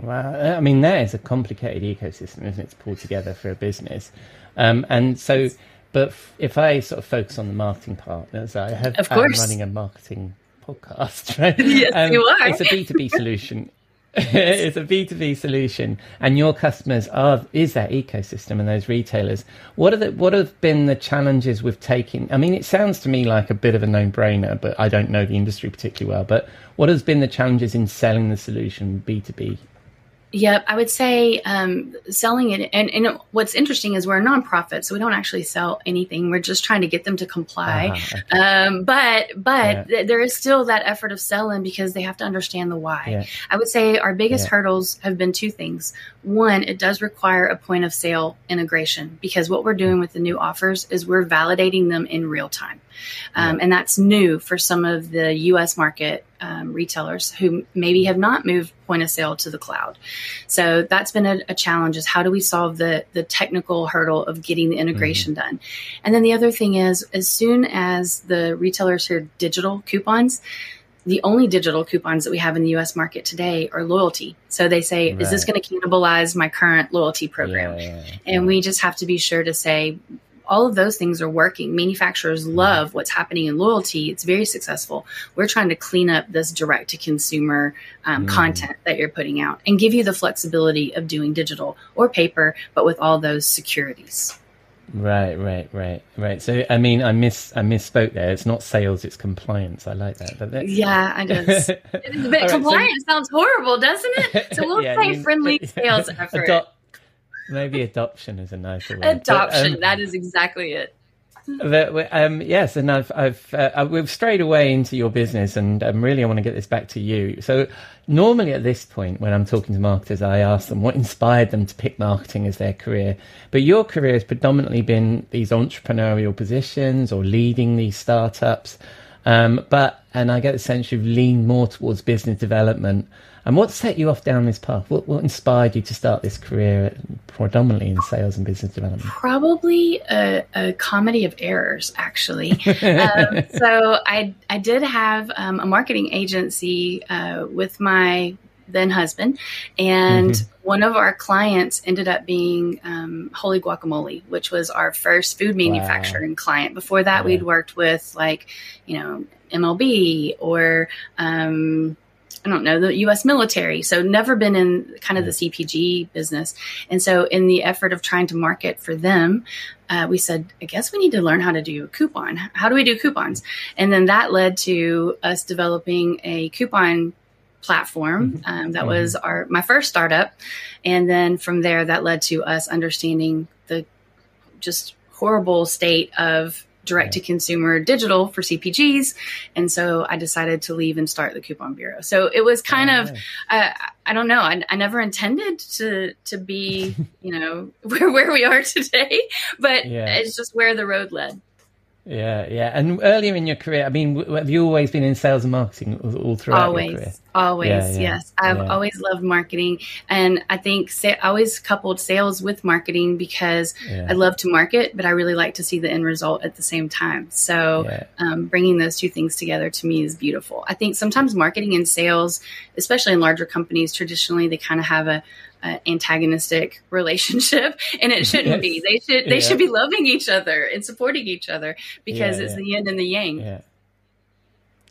Wow, I mean that is a complicated ecosystem, isn't it? To pull together for a business, um, and so. But if I sort of focus on the marketing part, as I have, of course. I'm running a marketing podcast, right? yes, um, you are. It's a B two B solution. it's a B2B solution and your customers are is that ecosystem and those retailers. What are the what have been the challenges with taking I mean it sounds to me like a bit of a no-brainer, but I don't know the industry particularly well. But what has been the challenges in selling the solution B2B Yep, I would say um, selling it. And, and, what's interesting is we're a nonprofit, so we don't actually sell anything. We're just trying to get them to comply. Uh-huh, okay. um, but but yeah. th- there is still that effort of selling because they have to understand the why. Yeah. I would say our biggest yeah. hurdles have been two things. One, it does require a point of sale integration because what we're doing with the new offers is we're validating them in real time. Um, and that's new for some of the US market um, retailers who maybe have not moved point of sale to the cloud. So that's been a, a, challenge is how do we solve the, the technical hurdle of getting the integration mm-hmm. done? And then the other thing is as soon as the retailers hear digital coupons, the only digital coupons that we have in the US market today are loyalty. So they say, right. is this going to cannibalize my current loyalty program? Yeah, yeah, yeah. And we just have to be sure to say, all of those things are working. Manufacturers mm-hmm. love what's happening in loyalty. It's very successful. We're trying to clean up this direct to consumer um, mm. content that you're putting out and give you the flexibility of doing digital or paper, but with all those securities. Right, right, right, right. So, I mean, I miss, I misspoke there. It's not sales; it's compliance. I like that. But yeah, I guess. but compliance so... sounds horrible, doesn't it? So we'll yeah, say friendly sales effort. Maybe adoption is a nicer word. Adoption, but, um, that is exactly it. But, um, yes, and I've, I've, uh, we've strayed away into your business, and um, really, I want to get this back to you. So, normally at this point, when I'm talking to marketers, I ask them what inspired them to pick marketing as their career. But your career has predominantly been these entrepreneurial positions or leading these startups. Um, but, and I get the sense you've leaned more towards business development. And what set you off down this path? What, what inspired you to start this career predominantly in sales and business development? Probably a, a comedy of errors, actually. um, so I, I did have um, a marketing agency uh, with my then husband, and mm-hmm. one of our clients ended up being um, Wholly Guacamole, which was our first food manufacturing wow. client. Before that, yeah. we'd worked with like, you know, MLB or um, I don't know, the US military. So never been in kind of the CPG business. And so in the effort of trying to market for them, uh, we said, I guess we need to learn how to do a coupon. How do we do coupons? And then that led to us developing a coupon platform. Mm-hmm. Um, that mm-hmm. was our my first startup, and then from there, that led to us understanding the just horrible state of direct to consumer digital for CPGs. And so I decided to leave and start the Coupon Bureau. So it was kind oh, of, uh, I don't know, I, I, never intended to, to be, you know, where, where we are today, but yeah. it's just where the road led. Yeah, yeah. And earlier in your career, I mean, have you always been in sales and marketing all throughout always, your career? Always, yeah, yeah, yes. I've yeah. always loved marketing, and I think sa- I always coupled sales with marketing because I love to market, but I really like to see the end result at the same time. So, um, bringing those two things together to me is beautiful. I think sometimes marketing and sales, especially in larger companies, traditionally they kind of have a uh, antagonistic relationship and it shouldn't yes. be they should they yeah. should be loving each other and supporting each other because yeah, it's yeah. the yin and the yang yeah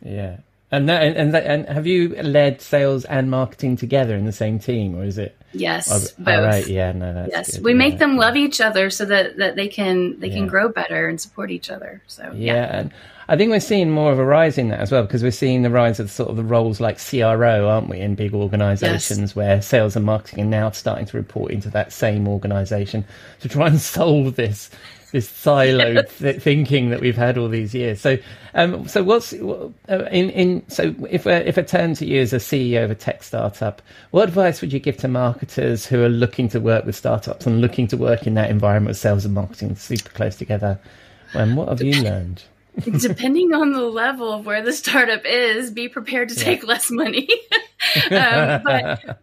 yeah And that, and that, and have you led sales and marketing together in the same team, or is it? Yes, oh, both. right, yeah, no, that's yes. good. We make them love each other so that that they can they can grow better and support each other. So Yeah, yeah, and I think we're seeing more of a rise in that as well because we're seeing the rise of sort of the roles like CRO, aren't we, in big organisations where sales and marketing are now starting to report into that same organisation to try and solve this this siloed th- thinking that we've had all these years. So, um, so what's uh, in in so if I, if I turn to you as a CEO of a tech startup, what advice would you give to marketers who are looking to work with startups and looking to work in that environment with sales and marketing super close together? And what have you learned? depending on the level of where the startup is, be prepared to take less money. um, but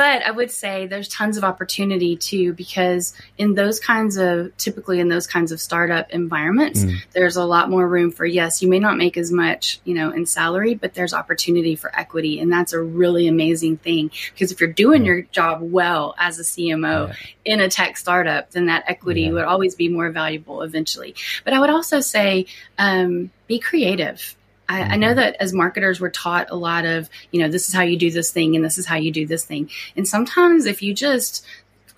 but I would say there's tons of opportunity too because in those kinds of typically in those kinds of startup environments, there's a lot more room for yes, you may not make as much, you know, in salary, but there's opportunity for equity, and that's a really amazing thing because if you're doing your job well as a CMO Yeah. in a tech startup, then that equity Yeah. would always be more valuable eventually. But I would also say um, be creative. I, I mm-hmm. know that as marketers, we're taught a lot of, you know, this is how you do this thing and this is how you do this thing. And sometimes if you just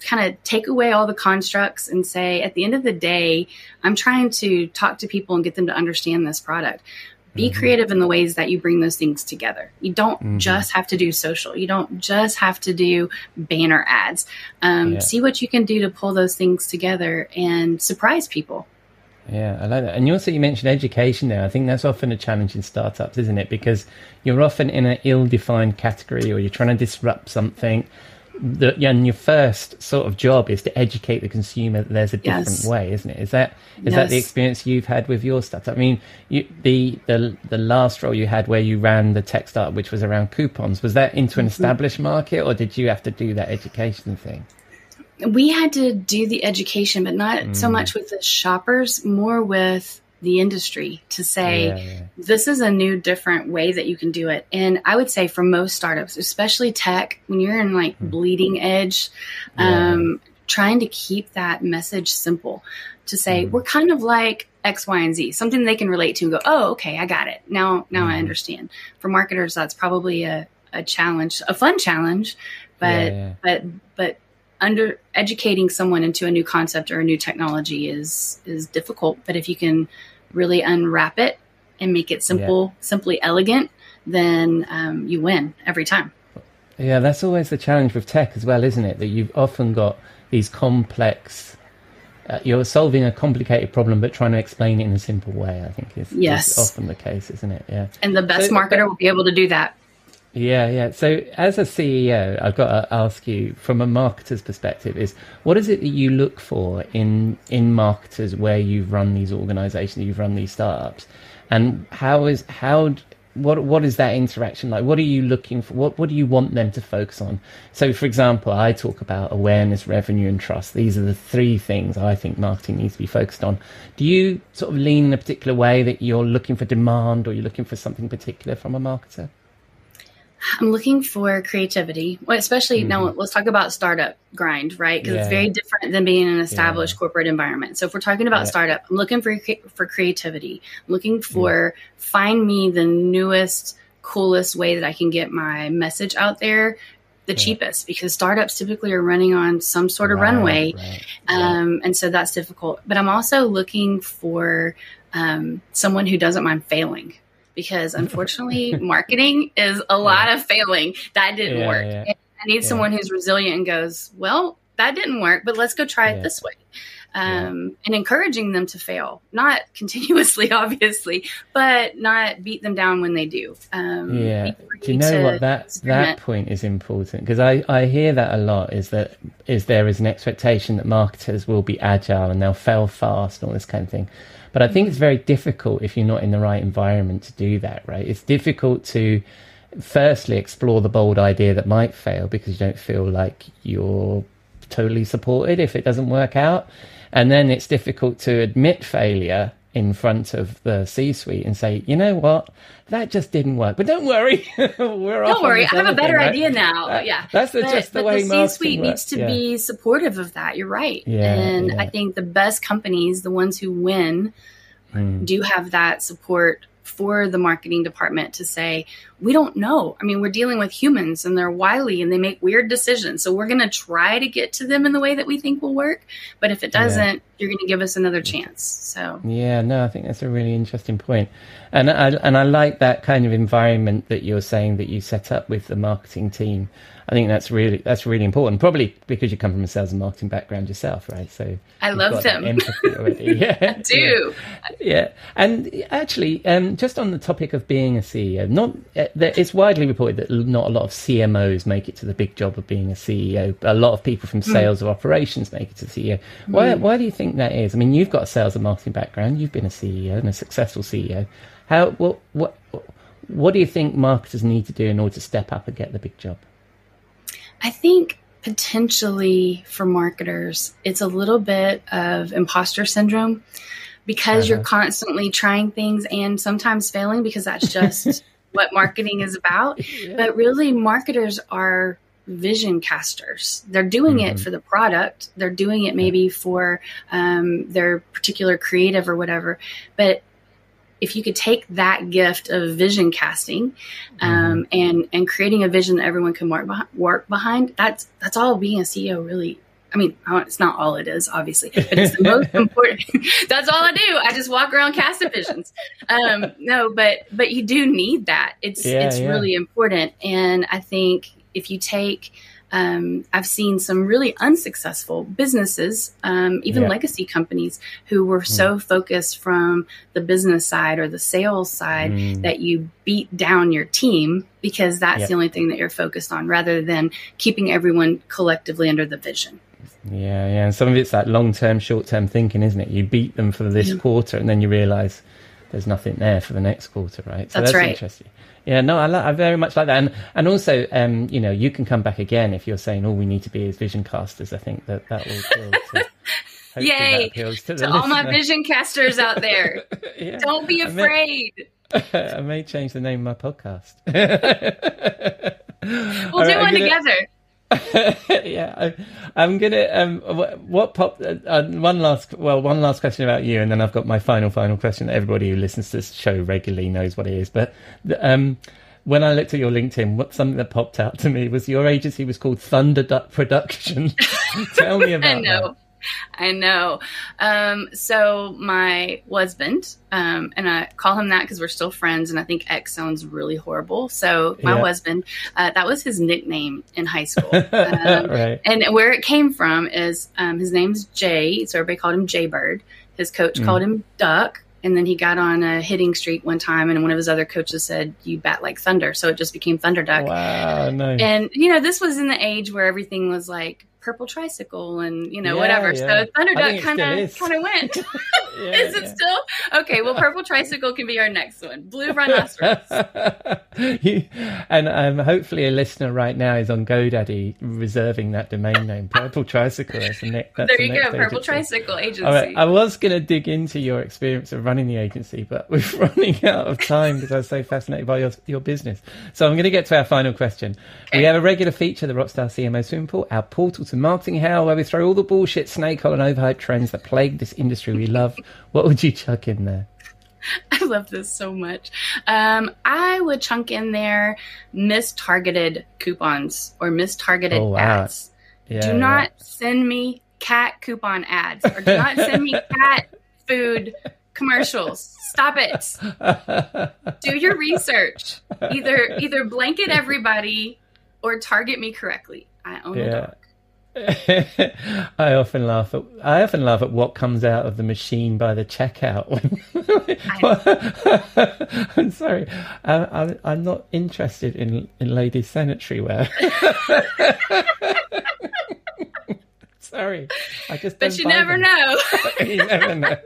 kind of take away all the constructs and say, at the end of the day, I'm trying to talk to people and get them to understand this product. Be mm-hmm. creative in the ways that you bring those things together. You don't mm-hmm. just have to do social. You don't just have to do banner ads. Um, Yeah. See what you can do to pull those things together and surprise people. Yeah, I like that. And you also you mentioned education there. I think that's often a challenge in startups, isn't it? Because you're often in an ill-defined category, or you're trying to disrupt something. Yeah, and your first sort of job is to educate the consumer that there's a different Yes. way, isn't it? Is that is that the experience you've had with your startup? I mean, you, the the the last role you had where you ran the tech startup, which was around coupons, was that into an Mm-hmm. established market, or did you have to do that education thing? We had to do the education, but not so mm. much with the shoppers, more with the industry to say, Yeah, yeah. this is a new, different way that you can do it. And I would say for most startups, especially tech, when you're in like hmm. bleeding edge, um, trying to keep that message simple to say, hmm. we're kind of like X, Y, and Z, something they can relate to and go, oh, okay, I got it. Now, now I hmm. understand. For marketers, that's probably a, a challenge, a fun challenge, but, yeah. but, but under educating someone into a new concept or a new technology is, is difficult. But if you can really unwrap it and make it simple, simply elegant, then um, you win every time. Yeah, that's always the challenge with tech as well, isn't it? That you've often got these complex. Uh, you're solving a complicated problem, but trying to explain it in a simple way. I think is, is Yes. often the case, isn't it? Yeah. And the best So- marketer will be able to do that. Yeah, yeah. So, as a CEO, I've got to ask you, from a marketer's perspective, is what is it that you look for in in marketers where you've run these organisations, you've run these startups, and how is how what what is that interaction like? What are you looking for? What what do you want them to focus on? So, for example, I talk about awareness, revenue, and trust. These are the three things I think marketing needs to be focused on. Do you sort of lean in a particular way that you're looking for demand, or you're looking for something particular from a marketer? I'm looking for creativity, well, especially now. Let's talk about startup grind, right? Because Mm-hmm. Yeah, it's very different than being in an established corporate environment. So if we're talking about Yeah. startup, I'm looking for for creativity. I'm looking for find me the newest, coolest way that I can get my message out there, the cheapest, because startups typically are running on some sort of Right, runway. right, Um, and so that's difficult. But I'm also looking for um, someone who doesn't mind failing because unfortunately, marketing is a lot of failing. That didn't Yeah, work. yeah. And I need someone who's resilient and goes, well, that didn't work, but let's go try Yeah. it this way. Um, And encouraging them to fail, not continuously, obviously, but not beat them down when they do. Um, Yeah. Do you know what that that point is important because I I hear that a lot is that is there is an expectation that marketers will be agile and they'll fail fast and all this kind of thing. But I think it's very difficult if you're not in the right environment to do that, right? It's difficult to firstly explore the bold idea that might fail because you don't feel like you're totally supported if it doesn't work out. And then it's difficult to admit failure in front of the C suite and say, you know what, that just didn't work. But don't worry, we're Don't on worry, I have a better right? idea now. That- yeah, that's the, but, just the but way the C-suite needs to Yeah. be supportive of that. You're right, Yeah, and yeah. I think the best companies, the ones who win, Hmm. do have that support for the marketing department to say, we don't know. I mean, we're dealing with humans and they're wily and they make weird decisions. So we're going to try to get to them in the way that we think will work. But if it doesn't, yeah. you're going to give us another chance. So yeah, no, I think that's a really interesting point, and I and I like that kind of environment that you're saying that you set up with the marketing team I think that's really that's really important. Probably because you come from a sales and marketing background yourself, right? So I love them. Empathy already. Yeah, I do. Yeah. yeah. and actually, um, just on the topic of being a CEO, not uh, it's widely reported that not a lot of CMOs make it to the big job of being a CEO. A lot of people from hmm. sales mm. or operations make it to CEO. Why mm. why do you think that is? I mean, you've got a sales and marketing background. You've been a CEO and a successful CEO. How what what what do you think marketers need to do in order to step up and get the big job? I think potentially for marketers, it's a little bit of imposter syndrome because uh-huh. you're constantly trying things and sometimes failing because that's just what marketing is about. Yeah. But really, marketers are vision casters. They're doing mm-hmm. it for the product, they're doing it maybe for um, their particular creative or whatever. But if you could take that gift of vision casting um, mm-hmm. and and creating a vision that everyone can work behind, work behind, that's that's all being a CEO really. I mean, it's not all it is, obviously, but it's the most important. that's all I do. I just walk around casting visions. Um, no, but but you do need that. It's yeah, it's yeah. really important, and I think if you take um, I've seen some really unsuccessful businesses, um, even yeah. legacy companies, who were mm. so focused from the business side or the sales side mm. that you beat down your team because that's yep. the only thing that you're focused on rather than keeping everyone collectively under the vision. Yeah, yeah. And some of it's that long term, short term thinking, isn't it? You beat them for this quarter and then you realize there's nothing there for the next quarter, right? So that's, that's right. interesting. Yeah, no, I, I very much like that, and and also, um, you know, you can come back again if you're saying all we need to be is vision casters. I think that that will appeal to. Yay! to, to all my vision casters out there, yeah. don't be afraid. I may, I may, change the name of my podcast. we'll do right, one together. yeah, I, am gonna. Um, what, what popped? Uh, uh, one last, well, one last question about you, and then I've got my final, final question. That everybody who listens to this show regularly knows what it is. But um, when I looked at your LinkedIn, what something that popped out to me was your agency was called Thunder Duck Production. Tell me about I know. I know. Um, so my husband, um, and I call him that because we're still friends, and I think X sounds really horrible. So my yeah. husband, uh, that was his nickname in high school. Um, right. And where it came from is um, his name's Jay, so everybody called him Jay Bird. His coach mm. called him Duck. And then he got on a hitting streak one time, and one of his other coaches said, "You bat like thunder," so it just became Thunder Duck. Wow, nice. And you know, this was in the age where everything was like purple tricycle and you know yeah, whatever. Yeah. So Thunderduck kind of kind of went. yeah, is it still okay? Well, purple tricycle can be our next one. Blue rhinoceros. you, and um, hopefully, a listener right now is on GoDaddy reserving that domain name, purple tricycle. That's the next. there you the go, purple agency. tricycle agency. Right, I was going to dig into your experience of running the agency, but we're running out of time because I was so fascinated by your your business. So I'm going to get to our final question. Okay. We have a regular feature, the Rockstar CMO Swimming Pool, our portal to marketing hell where we throw all the bullshit, snake oil, and overhyped trends that plague this industry we love. what would you chuck in there? I love this so much. Um, I would chunk in there mistargeted coupons or mistargeted oh, wow. ads. Yeah, do not yeah. send me cat coupon ads or do not send me cat food commercials. Stop it. Do your research. Either either blanket everybody or target me correctly. I own yeah. a dog. I often laugh at I often laugh at what comes out of the machine by the checkout. I'm sorry, I, am not interested in in ladies' sanitary wear. sorry, I just. But you never know. you never know.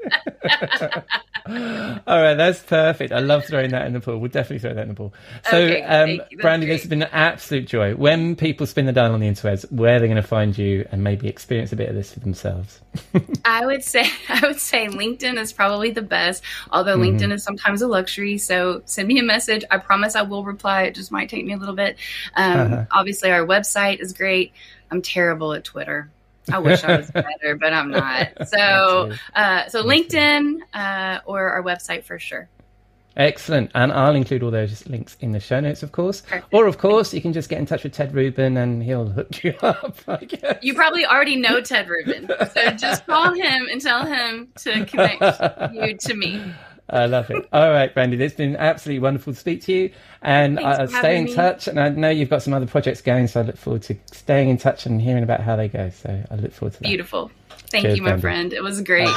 All right, that's perfect. I love throwing that in the pool. We'll definitely throw that in the pool. So, okay, um, Brandi, this has been an absolute joy. When people spin the dial on the interwebs, where are they going to find you and maybe experience a bit of this for themselves? I would say, I would say LinkedIn is probably the best. Although mm-hmm. LinkedIn is sometimes a luxury, so send me a message. I promise I will reply. It just might take me a little bit. Um, uh-huh. Obviously, our website is great. I'm terrible at Twitter. I wish I was better, but I'm not. So, uh, so LinkedIn uh, or our website for sure. Excellent. And I'll include all those links in the show notes, of course. Perfect. Or, of course, you can just get in touch with Ted Rubin and he'll hook you up. You probably already know Ted Rubin. So just call him and tell him to connect you to me. I love it. All right, Brandi, it's been absolutely wonderful to speak to you. And I'll uh, stay in me. touch. And I know you've got some other projects going, so I look forward to staying in touch and hearing about how they go. So I look forward to that. Beautiful. Thank Cheers, you, my Brandi. friend. It was great.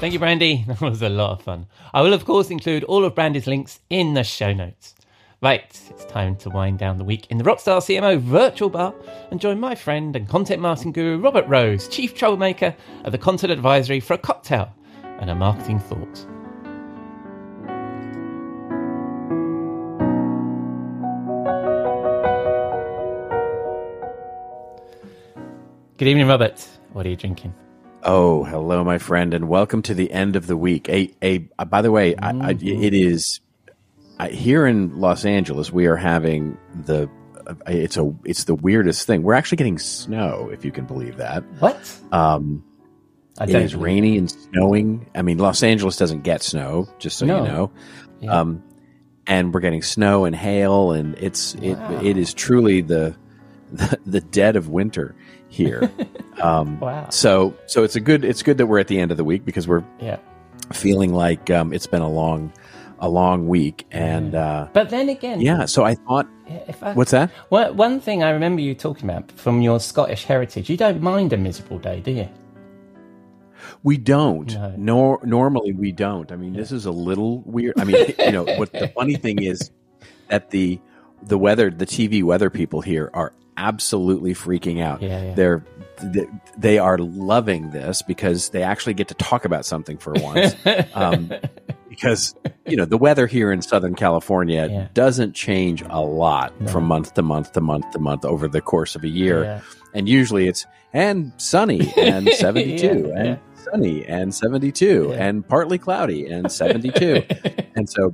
Thank you, Brandi. That was a lot of fun. I will, of course, include all of Brandi's links in the show notes. Right, it's time to wind down the week in the Rockstar CMO virtual bar and join my friend and content marketing guru Robert Rose, chief troublemaker of the Content Advisory, for a cocktail and a marketing thought. Good evening, Robert. What are you drinking? Oh, hello, my friend, and welcome to the end of the week. A, a. By the way, mm-hmm. I, I, mm-hmm. it is I, here in Los Angeles. We are having the. It's a. It's the weirdest thing. We're actually getting snow, if you can believe that. What? Um, it is rainy and snowing. I mean, Los Angeles doesn't get snow, just so no. you know. Yeah. Um, and we're getting snow and hail, and it's wow. it. It is truly the, the the dead of winter here. Um, wow. So so it's a good it's good that we're at the end of the week because we're yeah. feeling like um, it's been a long a long week and uh, but then again yeah so i thought I, what's that well, one thing i remember you talking about from your scottish heritage you don't mind a miserable day do you we don't no. Nor, normally we don't i mean yeah. this is a little weird i mean you know what the funny thing is that the the weather the tv weather people here are absolutely freaking out. Yeah, yeah. They're they are loving this because they actually get to talk about something for once. um, because you know the weather here in Southern California yeah. doesn't change a lot no. from month to month to month to month over the course of a year, yeah. and usually it's and sunny and seventy two and sunny and seventy two and partly cloudy and seventy two, and so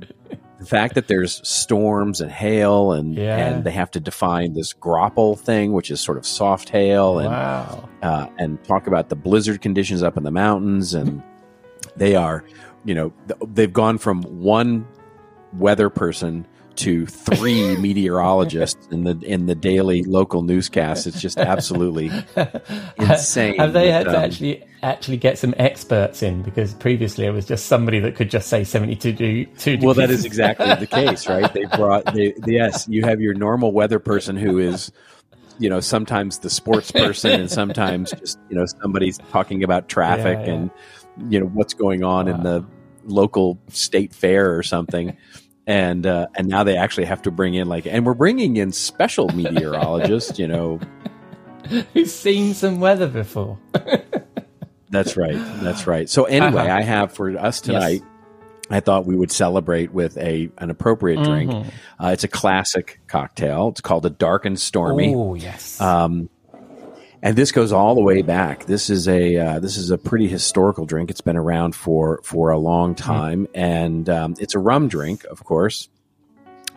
the fact that there's storms and hail and yeah. and they have to define this graupel thing, which is sort of soft hail, and wow. uh, and talk about the blizzard conditions up in the mountains, and they are, you know, they've gone from one weather person to three meteorologists in the in the daily local newscast. It's just absolutely insane. Have they had um, to actually actually get some experts in because previously it was just somebody that could just say 72 degrees. Well, that is exactly the case, right? They brought they, yes, you have your normal weather person who is you know sometimes the sports person and sometimes just you know somebody's talking about traffic yeah, yeah. and you know what's going on wow. in the local state fair or something and uh, and now they actually have to bring in like and we're bringing in special meteorologists you know who's seen some weather before that's right that's right so anyway uh-huh. i have for us tonight yes. I thought we would celebrate with a an appropriate drink. Mm-hmm. Uh, it's a classic cocktail. It's called a dark and stormy. Oh yes. Um, and this goes all the way back. This is a uh, this is a pretty historical drink. It's been around for for a long mm-hmm. time, mm. and um, it's a rum drink, of course,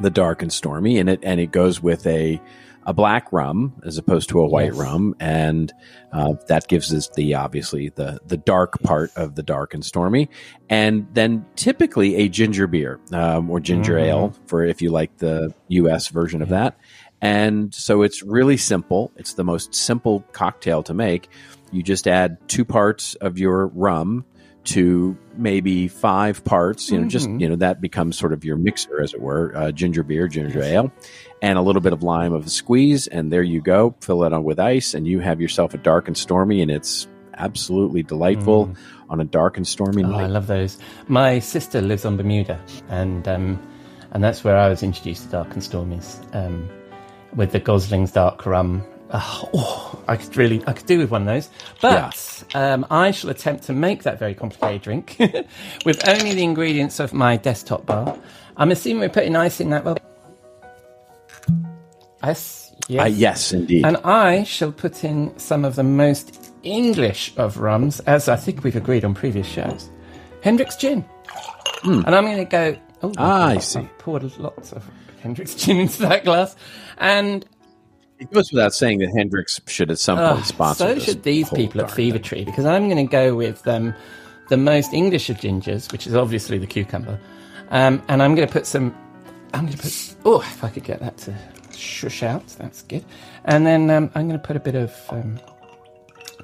the dark and stormy, and it and it goes with a a black rum as opposed to a white yes. rum, and uh, that gives us the obviously the the dark part of the dark and stormy, and then typically a ginger beer um, or ginger mm-hmm. ale for if you like the U.S. version yeah. of that. And so it's really simple. It's the most simple cocktail to make. You just add two parts of your rum to maybe five parts. You know, mm-hmm. just you know that becomes sort of your mixer, as it were. Uh, ginger beer, ginger ale, and a little bit of lime of a squeeze, and there you go. Fill it on with ice, and you have yourself a dark and stormy, and it's absolutely delightful mm. on a dark and stormy oh, night. I love those. My sister lives on Bermuda, and um, and that's where I was introduced to dark and stormies. Um, with the Gosling's Dark Rum. Uh, oh, I could really, I could do with one of those. But yeah. um, I shall attempt to make that very complicated drink with only the ingredients of my desktop bar. I'm assuming we're putting ice in that. Well, yes, yes, uh, yes, indeed. And I shall put in some of the most English of rums, as I think we've agreed on previous shows. Hendrick's gin, mm. and I'm going to go. Oh, ah, I see. I poured lots of Hendrick's gin into that glass. And It goes without saying that Hendrick's should at some point sponsor. So should these people at Fever thing. Tree because I'm going to go with um, the most English of gingers, which is obviously the cucumber, um, and I'm going to put some. I'm going to put. Oh, if I could get that to shush out, that's good. And then um, I'm going to put a bit of um,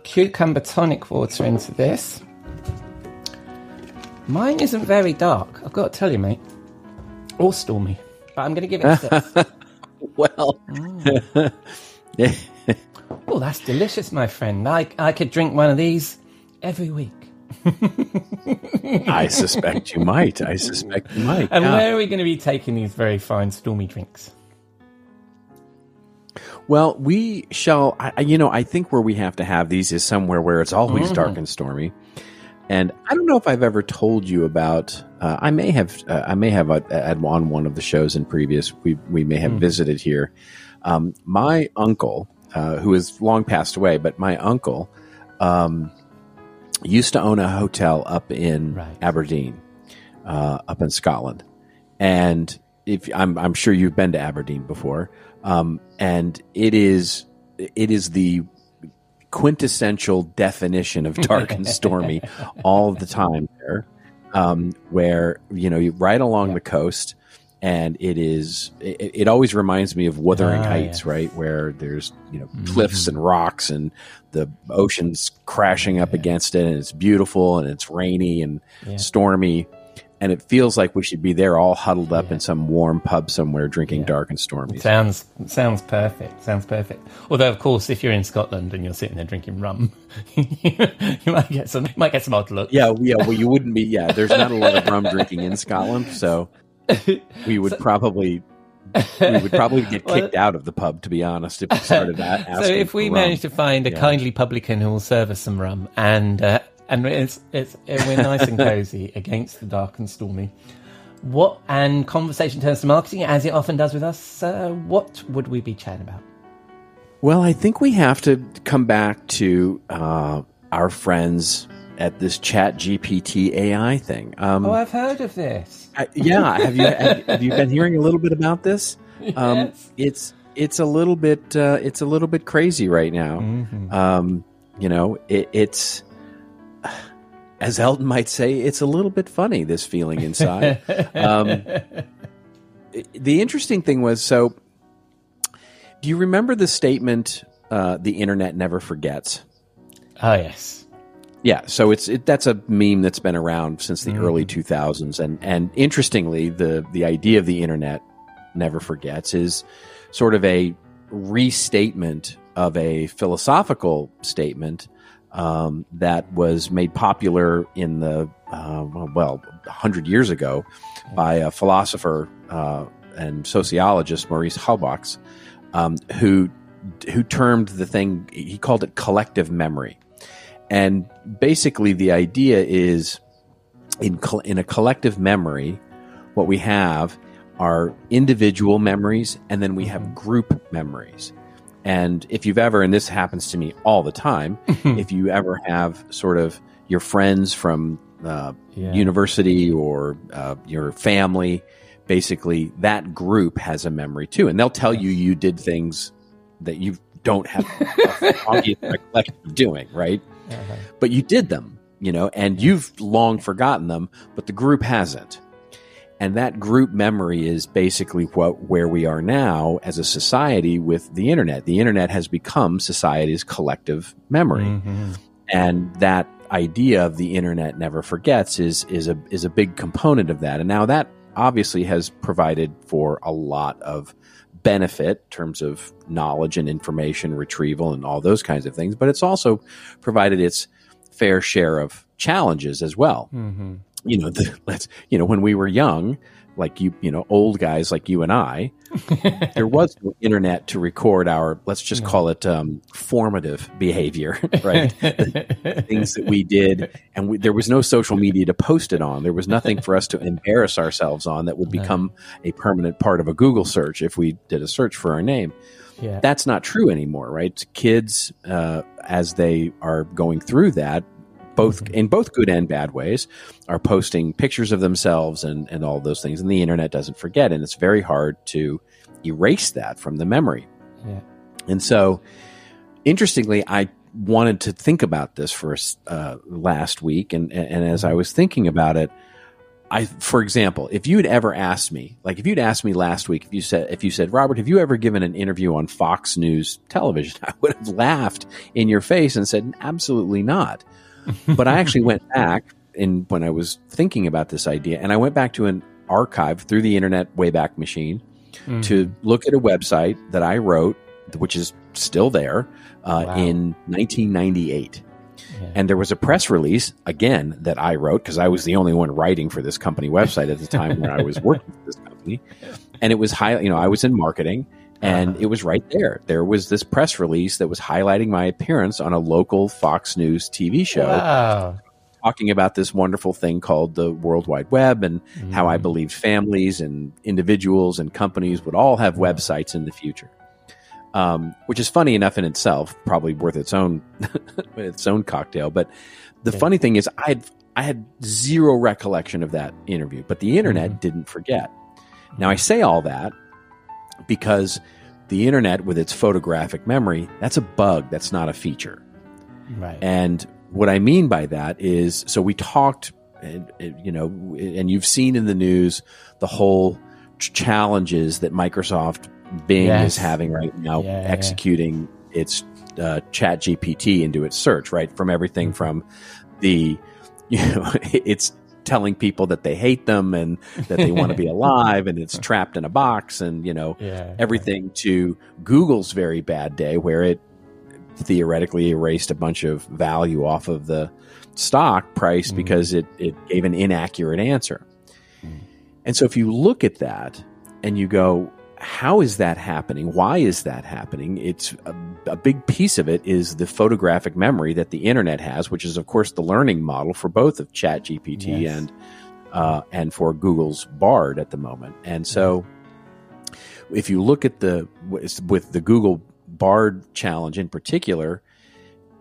cucumber tonic water into this. Mine isn't very dark, I've got to tell you, mate, or stormy, but I'm going to give it a six. Well, Oh, that's delicious, my friend. I, I could drink one of these every week. I suspect you might. I suspect you might. And yeah. where are we going to be taking these very fine stormy drinks? Well, we shall. I, you know, I think where we have to have these is somewhere where it's always dark mm. and stormy. And I don't know if I've ever told you about. Uh, I may have. Uh, I may have uh, at on one of the shows in previous. We we may have visited here. Um, my uncle, uh, who is long passed away, but my uncle um, used to own a hotel up in Right. Aberdeen, uh, up in Scotland, and if I'm, I'm sure you've been to Aberdeen before, um, and it is it is the quintessential definition of dark and stormy all the time there, um, where you know you right along the coast. And it is. It, it always reminds me of Wuthering Ah, Heights, right, where there's you know cliffs and rocks, and the ocean's crashing up against it, and it's beautiful, and it's rainy and stormy, and it feels like we should be there all huddled up in some warm pub somewhere drinking dark and stormy. Sounds sounds perfect. Sounds perfect. Although, of course, if you're in Scotland and you're sitting there drinking rum, you might get some you might get some odd looks. Yeah, yeah. Well, you wouldn't be. Yeah, there's not a lot of rum drinking in Scotland, so we would probably we would probably get kicked out of the pub. To be honest, if we started that. So if we manage to find a Yeah. kindly publican who will serve us some rum and uh, and it's it's we're nice and cozy against the dark and stormy. What and conversation turns to marketing as it often does with us. Uh, what would we be chatting about? Well, I think we have to come back to uh, our friends at this Chat GPT AI thing. Um, Oh, I've heard of this. I- yeah, have you have, have you been hearing a little bit about this? Um, Yes. It's it's a little bit uh, it's a little bit crazy right now. Mm-hmm. Um, you know, it, it's as Elton might say, it's a little bit funny. This feeling inside. um, the interesting thing was so. Do you remember the statement? Uh, the internet never forgets. Oh yes. Yeah, so it's it, that's a meme that's been around since the early 2000s, and and interestingly, the the idea of the internet never forgets is sort of a restatement of a philosophical statement um, that was made popular in the uh, well hundred years ago by a philosopher uh, and sociologist Maurice Halbwachs, um, who who termed the thing he called it collective memory. And basically, the idea is in col- in a collective memory, what we have are individual memories, and then we have group memories. And if you've ever, and this happens to me all the time, if you ever have sort of your friends from uh, Yeah. university or uh, your family, basically that group has a memory too, and they'll tell you you did things that you don't have obvious recollection of doing, right? But you did them, you know, and you've long forgotten them, but the group hasn't. And that group memory is basically what where we are now as a society with the internet. The internet has become society's collective memory. Mm-hmm. And that idea of the internet never forgets is is a is a big component of that. And now that obviously has provided for a lot of benefit in terms of knowledge and information retrieval and all those kinds of things, but it's also provided its fair share of challenges as well. Mm-hmm. You know, the, let's you know when we were young, like you, you know, old guys like you and I, there was no internet to record our let's just call it um, formative behavior, right? Things that we did, and we, there was no social media to post it on. There was nothing for us to embarrass ourselves on that would become a permanent part of a Google search if we did a search for our name. Yeah. That's not true anymore, right? Kids, uh, as they are going through that, both in both good and bad ways, are posting pictures of themselves and and all those things, and the internet doesn't forget, and it's very hard to erase that from the memory. Yeah. And so, interestingly, I wanted to think about this for uh, last week, and and as I was thinking about it, I, for example, if you had ever asked me, like if you'd asked me last week, if you said, if you said, Robert, have you ever given an interview on Fox News television? I would have laughed in your face and said, absolutely not. But I actually went back in when I was thinking about this idea, and I went back to an archive through the Internet Wayback Machine mm-hmm. to look at a website that I wrote, which is still there, uh, wow. in 1998. Yeah. And there was a press release again that I wrote because I was the only one writing for this company website at the time when I was working for this company. And it was high, you know, I was in marketing and uh-huh. it was right there. There was this press release that was highlighting my appearance on a local Fox News TV show. Wow. Talking about this wonderful thing called the World Wide Web and mm. how I mm. believed families and individuals and companies would all have websites in the future um, which is funny enough in itself, probably worth its own its own cocktail. But the yeah. funny thing is, I had I had zero recollection of that interview, but the internet mm-hmm. didn't forget. Now I say all that because the internet, with its photographic memory, that's a bug. That's not a feature. Right. And what I mean by that is, so we talked, and, you know, and you've seen in the news the whole challenges that Microsoft Bing yes. is having right now, yeah, executing yeah. its uh, Chat GPT into its search, right? From everything mm-hmm. from the, you know, it's telling people that they hate them and that they want to be alive and it's trapped in a box and, you know, yeah, everything to Google's very bad day where it theoretically erased a bunch of value off of the stock price mm-hmm. because it, it gave an inaccurate answer. Mm-hmm. And so if you look at that and you go, how is that happening? Why is that happening? It's a, a, big piece of it is the photographic memory that the internet has, which is of course the learning model for both of ChatGPT yes. and uh, and for Google's Bard at the moment. And so, if you look at the with the Google Bard challenge in particular,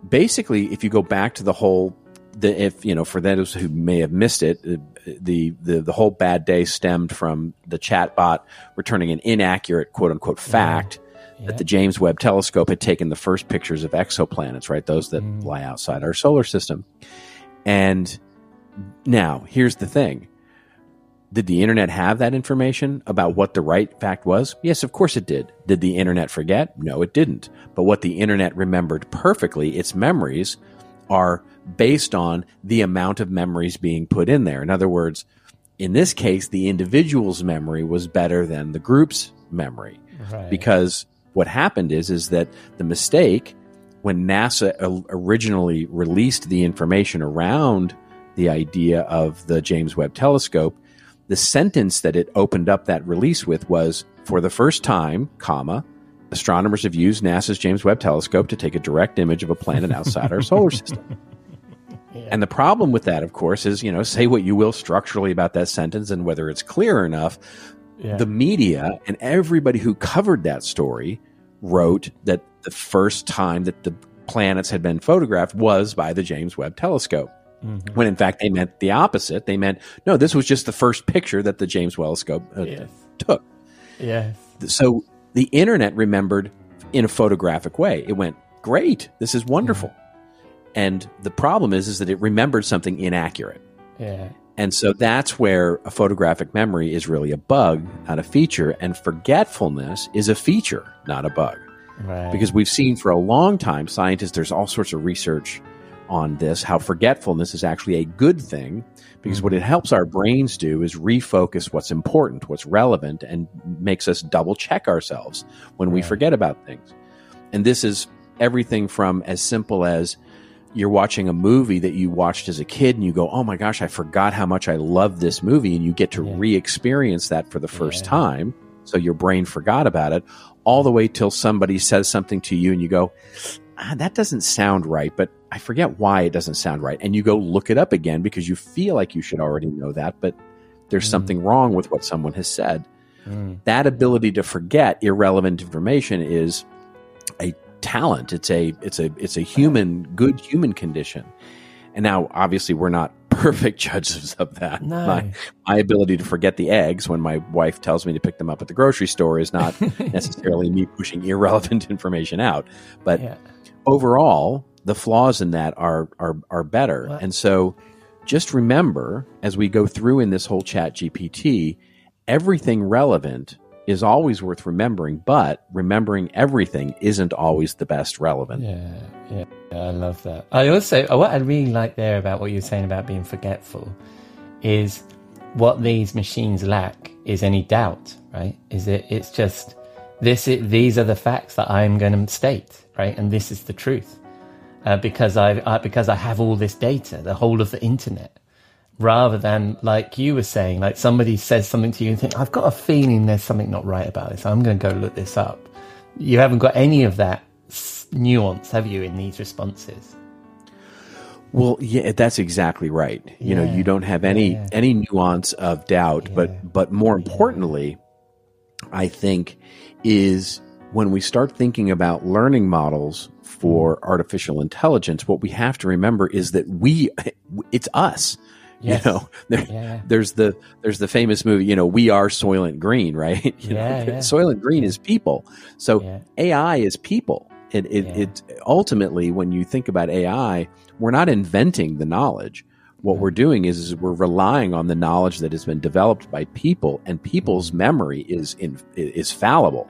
basically, if you go back to the whole the, if you know for those who may have missed it, the, the the whole bad day stemmed from the chatbot returning an inaccurate quote unquote fact yeah. that the James Webb Telescope had taken the first pictures of exoplanets, right? Those that mm. lie outside our solar system. And now here's the thing. Did the internet have that information about what the right fact was? Yes, of course it did. Did the internet forget? No, it didn't. But what the internet remembered perfectly, its memories, are based on the amount of memories being put in there. In other words, in this case, the individual's memory was better than the group's memory right. because what happened is is that the mistake when NASA originally released the information around the idea of the James Webb Telescope, the sentence that it opened up that release with was for the first time, comma, astronomers have used NASA's James Webb Telescope to take a direct image of a planet outside our solar system. And the problem with that, of course, is, you know, say what you will structurally about that sentence and whether it's clear enough. Yeah. The media and everybody who covered that story wrote that the first time that the planets had been photographed was by the James Webb Telescope. Mm-hmm. When in fact they meant the opposite. They meant, no, this was just the first picture that the James Webb Telescope uh, yes. took. Yes. So the internet remembered in a photographic way. It went, great, this is wonderful. Mm-hmm. And the problem is, is that it remembered something inaccurate. Yeah. And so that's where a photographic memory is really a bug, not a feature. And forgetfulness is a feature, not a bug. Right. Because we've seen for a long time, scientists, there's all sorts of research on this, how forgetfulness is actually a good thing. Because mm-hmm. what it helps our brains do is refocus what's important, what's relevant, and makes us double check ourselves when right. we forget about things. And this is everything from as simple as you're watching a movie that you watched as a kid and you go, oh my gosh, I forgot how much I love this movie. And you get to yeah. re experience that for the first yeah. time. So your brain forgot about it all the way till somebody says something to you and you go, ah, that doesn't sound right, but I forget why it doesn't sound right. And you go look it up again because you feel like you should already know that, but there's mm. something wrong with what someone has said. Mm. That ability to forget irrelevant information is a talent. It's a it's a it's a human good human condition. And now obviously we're not perfect judges of that. No. My, my ability to forget the eggs when my wife tells me to pick them up at the grocery store is not necessarily me pushing irrelevant information out. But Yeah. Overall, the flaws in that are are are better. Well- and so just remember as we go through in this whole chat GPT, everything relevant is always worth remembering, but remembering everything isn't always the best relevant. Yeah, yeah, yeah, I love that. I also what I really like there about what you're saying about being forgetful is what these machines lack is any doubt, right? Is it? It's just this. It, these are the facts that I'm going to state, right? And this is the truth uh, because I, I because I have all this data, the whole of the internet. Rather than like you were saying, like somebody says something to you and think, I've got a feeling there's something not right about this. I'm going to go look this up. You haven't got any of that nuance, have you, in these responses? Well, yeah, that's exactly right. You know, you don't have any Yeah. any nuance of doubt, Yeah. but but more importantly, I think is when we start thinking about learning models for mm-hmm. artificial intelligence, what we have to remember is that we it's us. Yes. You know, there, Yeah. there's the there's the famous movie, you know, we are Soylent Green, right? You know, Yeah, yeah. Soylent Green is people. So Yeah. AI is people. It, it, Yeah. it ultimately, when you think about AI, we're not inventing the knowledge. What we're doing is, is we're relying on the knowledge that has been developed by people, and people's mm-hmm. memory is in, is fallible,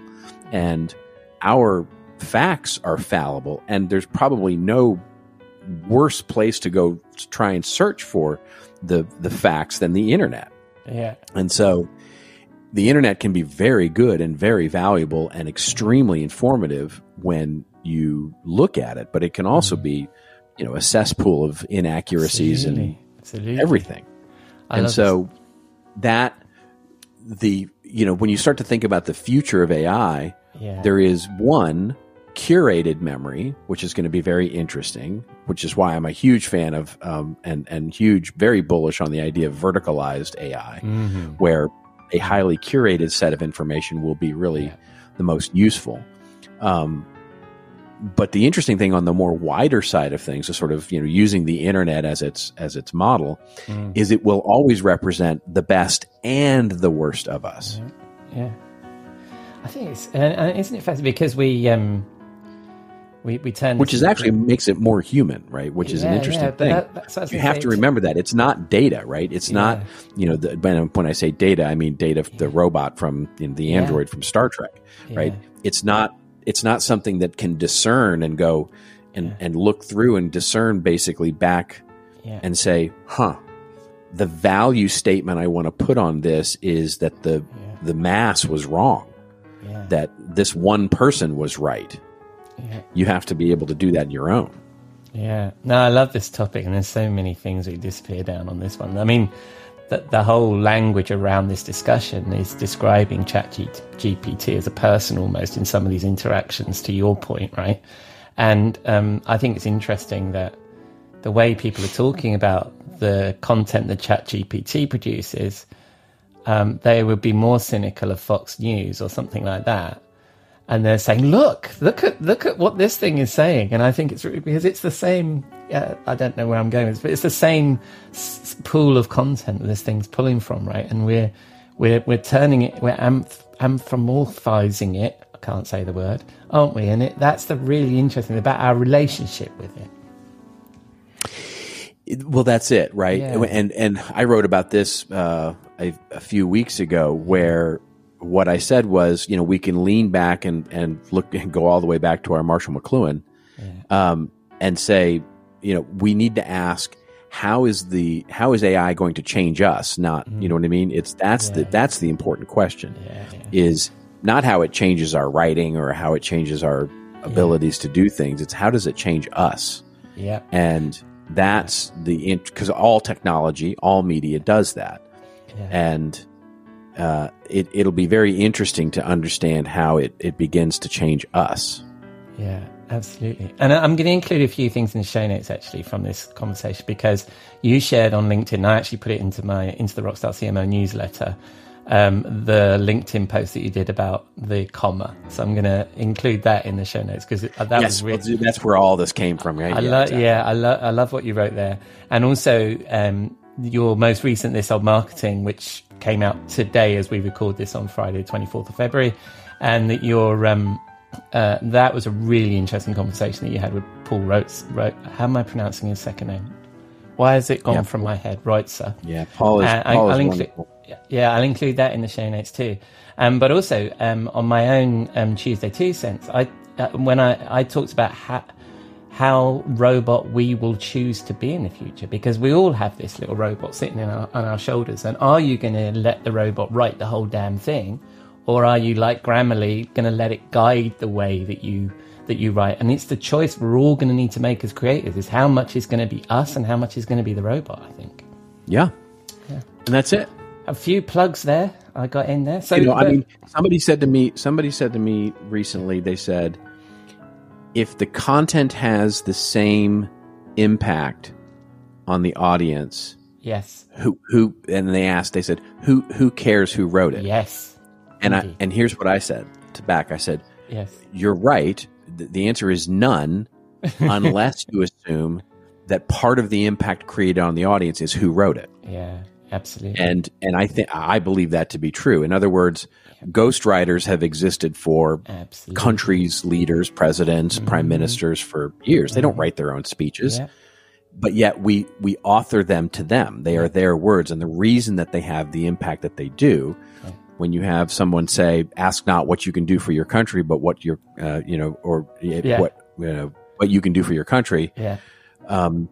and our facts are fallible. And there's probably no worse place to go to try and search for the the facts than the internet. Yeah. And so the internet can be very good and very valuable and extremely informative when you look at it, but it can also mm-hmm. be, you know, a cesspool of inaccuracies and Absolutely. Absolutely. everything. I and so that the you know, when you start to think about the future of AI, yeah. there is one curated memory, which is going to be very interesting, which is why I'm a huge fan of um, and and huge, very bullish on the idea of verticalized AI, Mhm. where a highly curated set of information will be really Yeah. the most useful. Um, but the interesting thing on the more wider side of things, is sort of you know using the internet as its as its model, Mm. is it will always represent the best and the worst of us. Yeah. I think it's and, and isn't it fascinating because we um we we turn which is actually makes it more human, right? Which is an interesting yeah, thing. that- that's was you have to remember that it's not data, right? It's not, you know, the, when, I say data, I mean data, the robot from you know, the Yeah. android from Star Trek, right? Yeah. It's not, it's not something that can discern and go and and look through and discern basically back Yeah. and say, huh, the value statement I want to put on this is that the Yeah. the mass was wrong, yeah. that this one person was right. yeah. You have to be able to do that on your own. Yeah. No, I love this topic, and there's so many things we disappear down on this one. I mean, the, the whole language around this discussion is describing ChatGPT as a person almost in some of these interactions, to your point, right? And um, I think it's interesting that the way people are talking about the content that ChatGPT produces, um, they would be more cynical of Fox News or something like that and they're saying, "Look, look at look at what this thing is saying." And I think it's really, because it's the same. Uh, I don't know where I'm going with this, but it's the same s- pool of content that this thing's pulling from, right? And we're we're we're turning it, we're amph- anthropomorphizing it. I can't say the word, aren't we? And it that's the really interesting thing about our relationship with it. It- Well, that's it, right? Yeah. And and I wrote about this uh, a, a few weeks ago, where what I said was, you know, we can lean back and and look and go all the way back to our Marshall McLuhan, um, and say, you know, we need to ask how is the how is AI going to change us? Not, you know what I mean? It's that's the Yeah. that's the important question. Yeah. Is not how it changes our writing or how it changes our abilities to do things. It's how does it change us? yeah. and that's the because all technology all media does that and uh, it, it'll be very interesting to understand how it, it begins to change us Yeah, absolutely. And I'm going to include a few things in the show notes actually from this conversation because you shared on LinkedIn. I actually put it into my into the Rockstar CMO newsletter. Um, the LinkedIn post that you did about the comma, so I'm going to include that in the show notes because that was yes really well, that's where all this came from right I yeah, love, exactly. yeah, I love, I love what you wrote there, and also um, your most recent This Old Marketing, which came out today as we record this on Friday, 24th of February, and that your um, uh, that was a really interesting conversation that you had with Paul Rotes. Ro- how am I pronouncing his second name? Why has it gone yeah, from my head? Roetzer. Yeah, Paul is, uh, Paul I, is include, Yeah, I'll include that in the show notes too. Um, but also um, on my own um, Tuesday Two Cents, I uh, when I, I talked about how how robot we will choose to be in the future because we all have this little robot sitting our, on our shoulders. And are you going to let the robot write the whole damn thing? Or are you like grammarly going to let it guide the way that you that you write? And it's the choice we're all going to need to make as creators is how much is going to be us and how much is going to be the robot i think. Yeah. Yeah. And that's it. A few plugs there. I got in there. So you know, but, i mean somebody said to me somebody said to me recently they said if the content has the same impact on the audience, yes. Who who and they asked, they said, who who cares who wrote it? Yes. And Indeed. I and here's what I said to back. I said, yes. You're right. The, the answer is none, unless you assume that part of the impact created on the audience is who wrote it. Yeah, absolutely. And and I think I believe that to be true. In other words, ghostwriters have existed for Absolutely. countries, leaders, presidents, mm-hmm. prime ministers for years. They don't mm-hmm. write their own speeches. Yeah. But yet we we author them to them. They are their words and the reason that they have the impact that they do when you have someone say ask not what you can do for your country but what your uh, you know or what you know what you can do for your country. Um,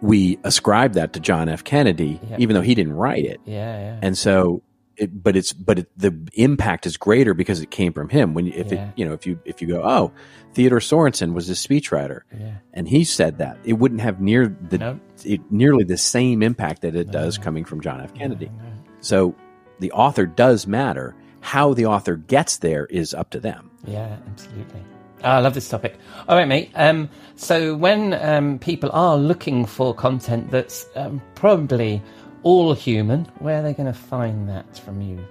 we ascribe that to John F. Kennedy, even though he didn't write it. Yeah, yeah. And so it, but it's but it, the impact is greater because it came from him. When if yeah. it you know if you if you go oh Theodore Sorensen was a speechwriter yeah. and he said that it wouldn't have near the nope. it, nearly the same impact that it no. does coming from John F Kennedy. No, no. So the author does matter. How the author gets there is up to them. Yeah, absolutely. Oh, I love this topic. All right, mate. Um, so when um, people are looking for content that's um, probably all human, where are they going to find that from you?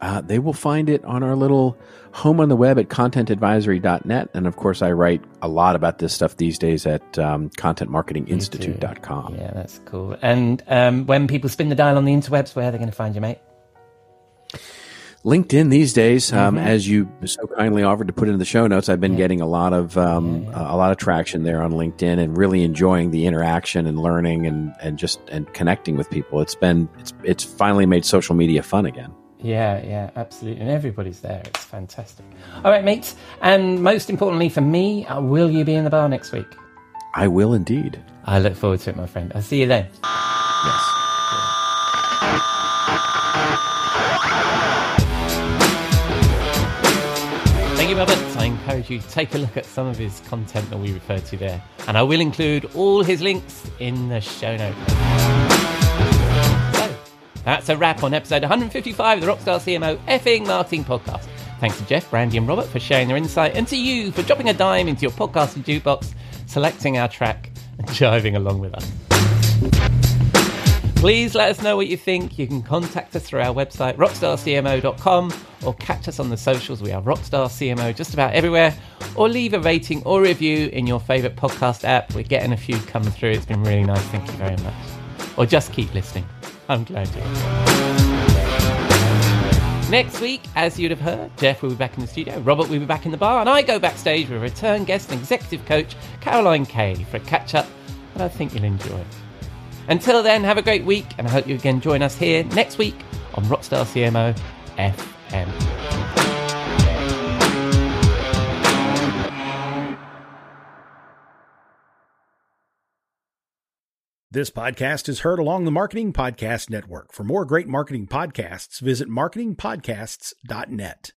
Uh, they will find it on our little home on the web at contentadvisory.net. And of course, I write a lot about this stuff these days at um, contentmarketinginstitute.com. Yeah, that's cool. And um, when people spin the dial on the interwebs, where are they going to find you, mate? LinkedIn these days, um, mm-hmm. as you so kindly offered to put into the show notes, I've been yeah. getting a lot of um, yeah, yeah. a lot of traction there on LinkedIn, and really enjoying the interaction and learning and, and just and connecting with people. It's been it's it's finally made social media fun again. Yeah, yeah, absolutely, and everybody's there. It's fantastic. All right, mates, and most importantly for me, uh, will you be in the bar next week? I will indeed. I look forward to it, my friend. I'll see you then. Yes. Thank you, Robert. I encourage you to take a look at some of his content that we referred to there. And I will include all his links in the show notes. So, that's a wrap on episode 155 of the Rockstar CMO effing marketing podcast. Thanks to Jeff, Brandi, and Robert for sharing their insight, and to you for dropping a dime into your podcasting jukebox, selecting our track, and jiving along with us. Please let us know what you think. You can contact us through our website, rockstarcmo.com, or catch us on the socials. We are Rockstar CMO just about everywhere, or leave a rating or review in your favourite podcast app. We're getting a few come through. It's been really nice. Thank you very much. Or just keep listening. I'm glad you Next week, as you'd have heard, Jeff will be back in the studio, Robert will be back in the bar, and I go backstage with a return guest and executive coach Caroline Kay for a catch up that I think you'll enjoy. Until then, have a great week, and I hope you again join us here next week on Rockstar CMO FM. This podcast is heard along the Marketing Podcast Network. For more great marketing podcasts, visit marketingpodcasts.net.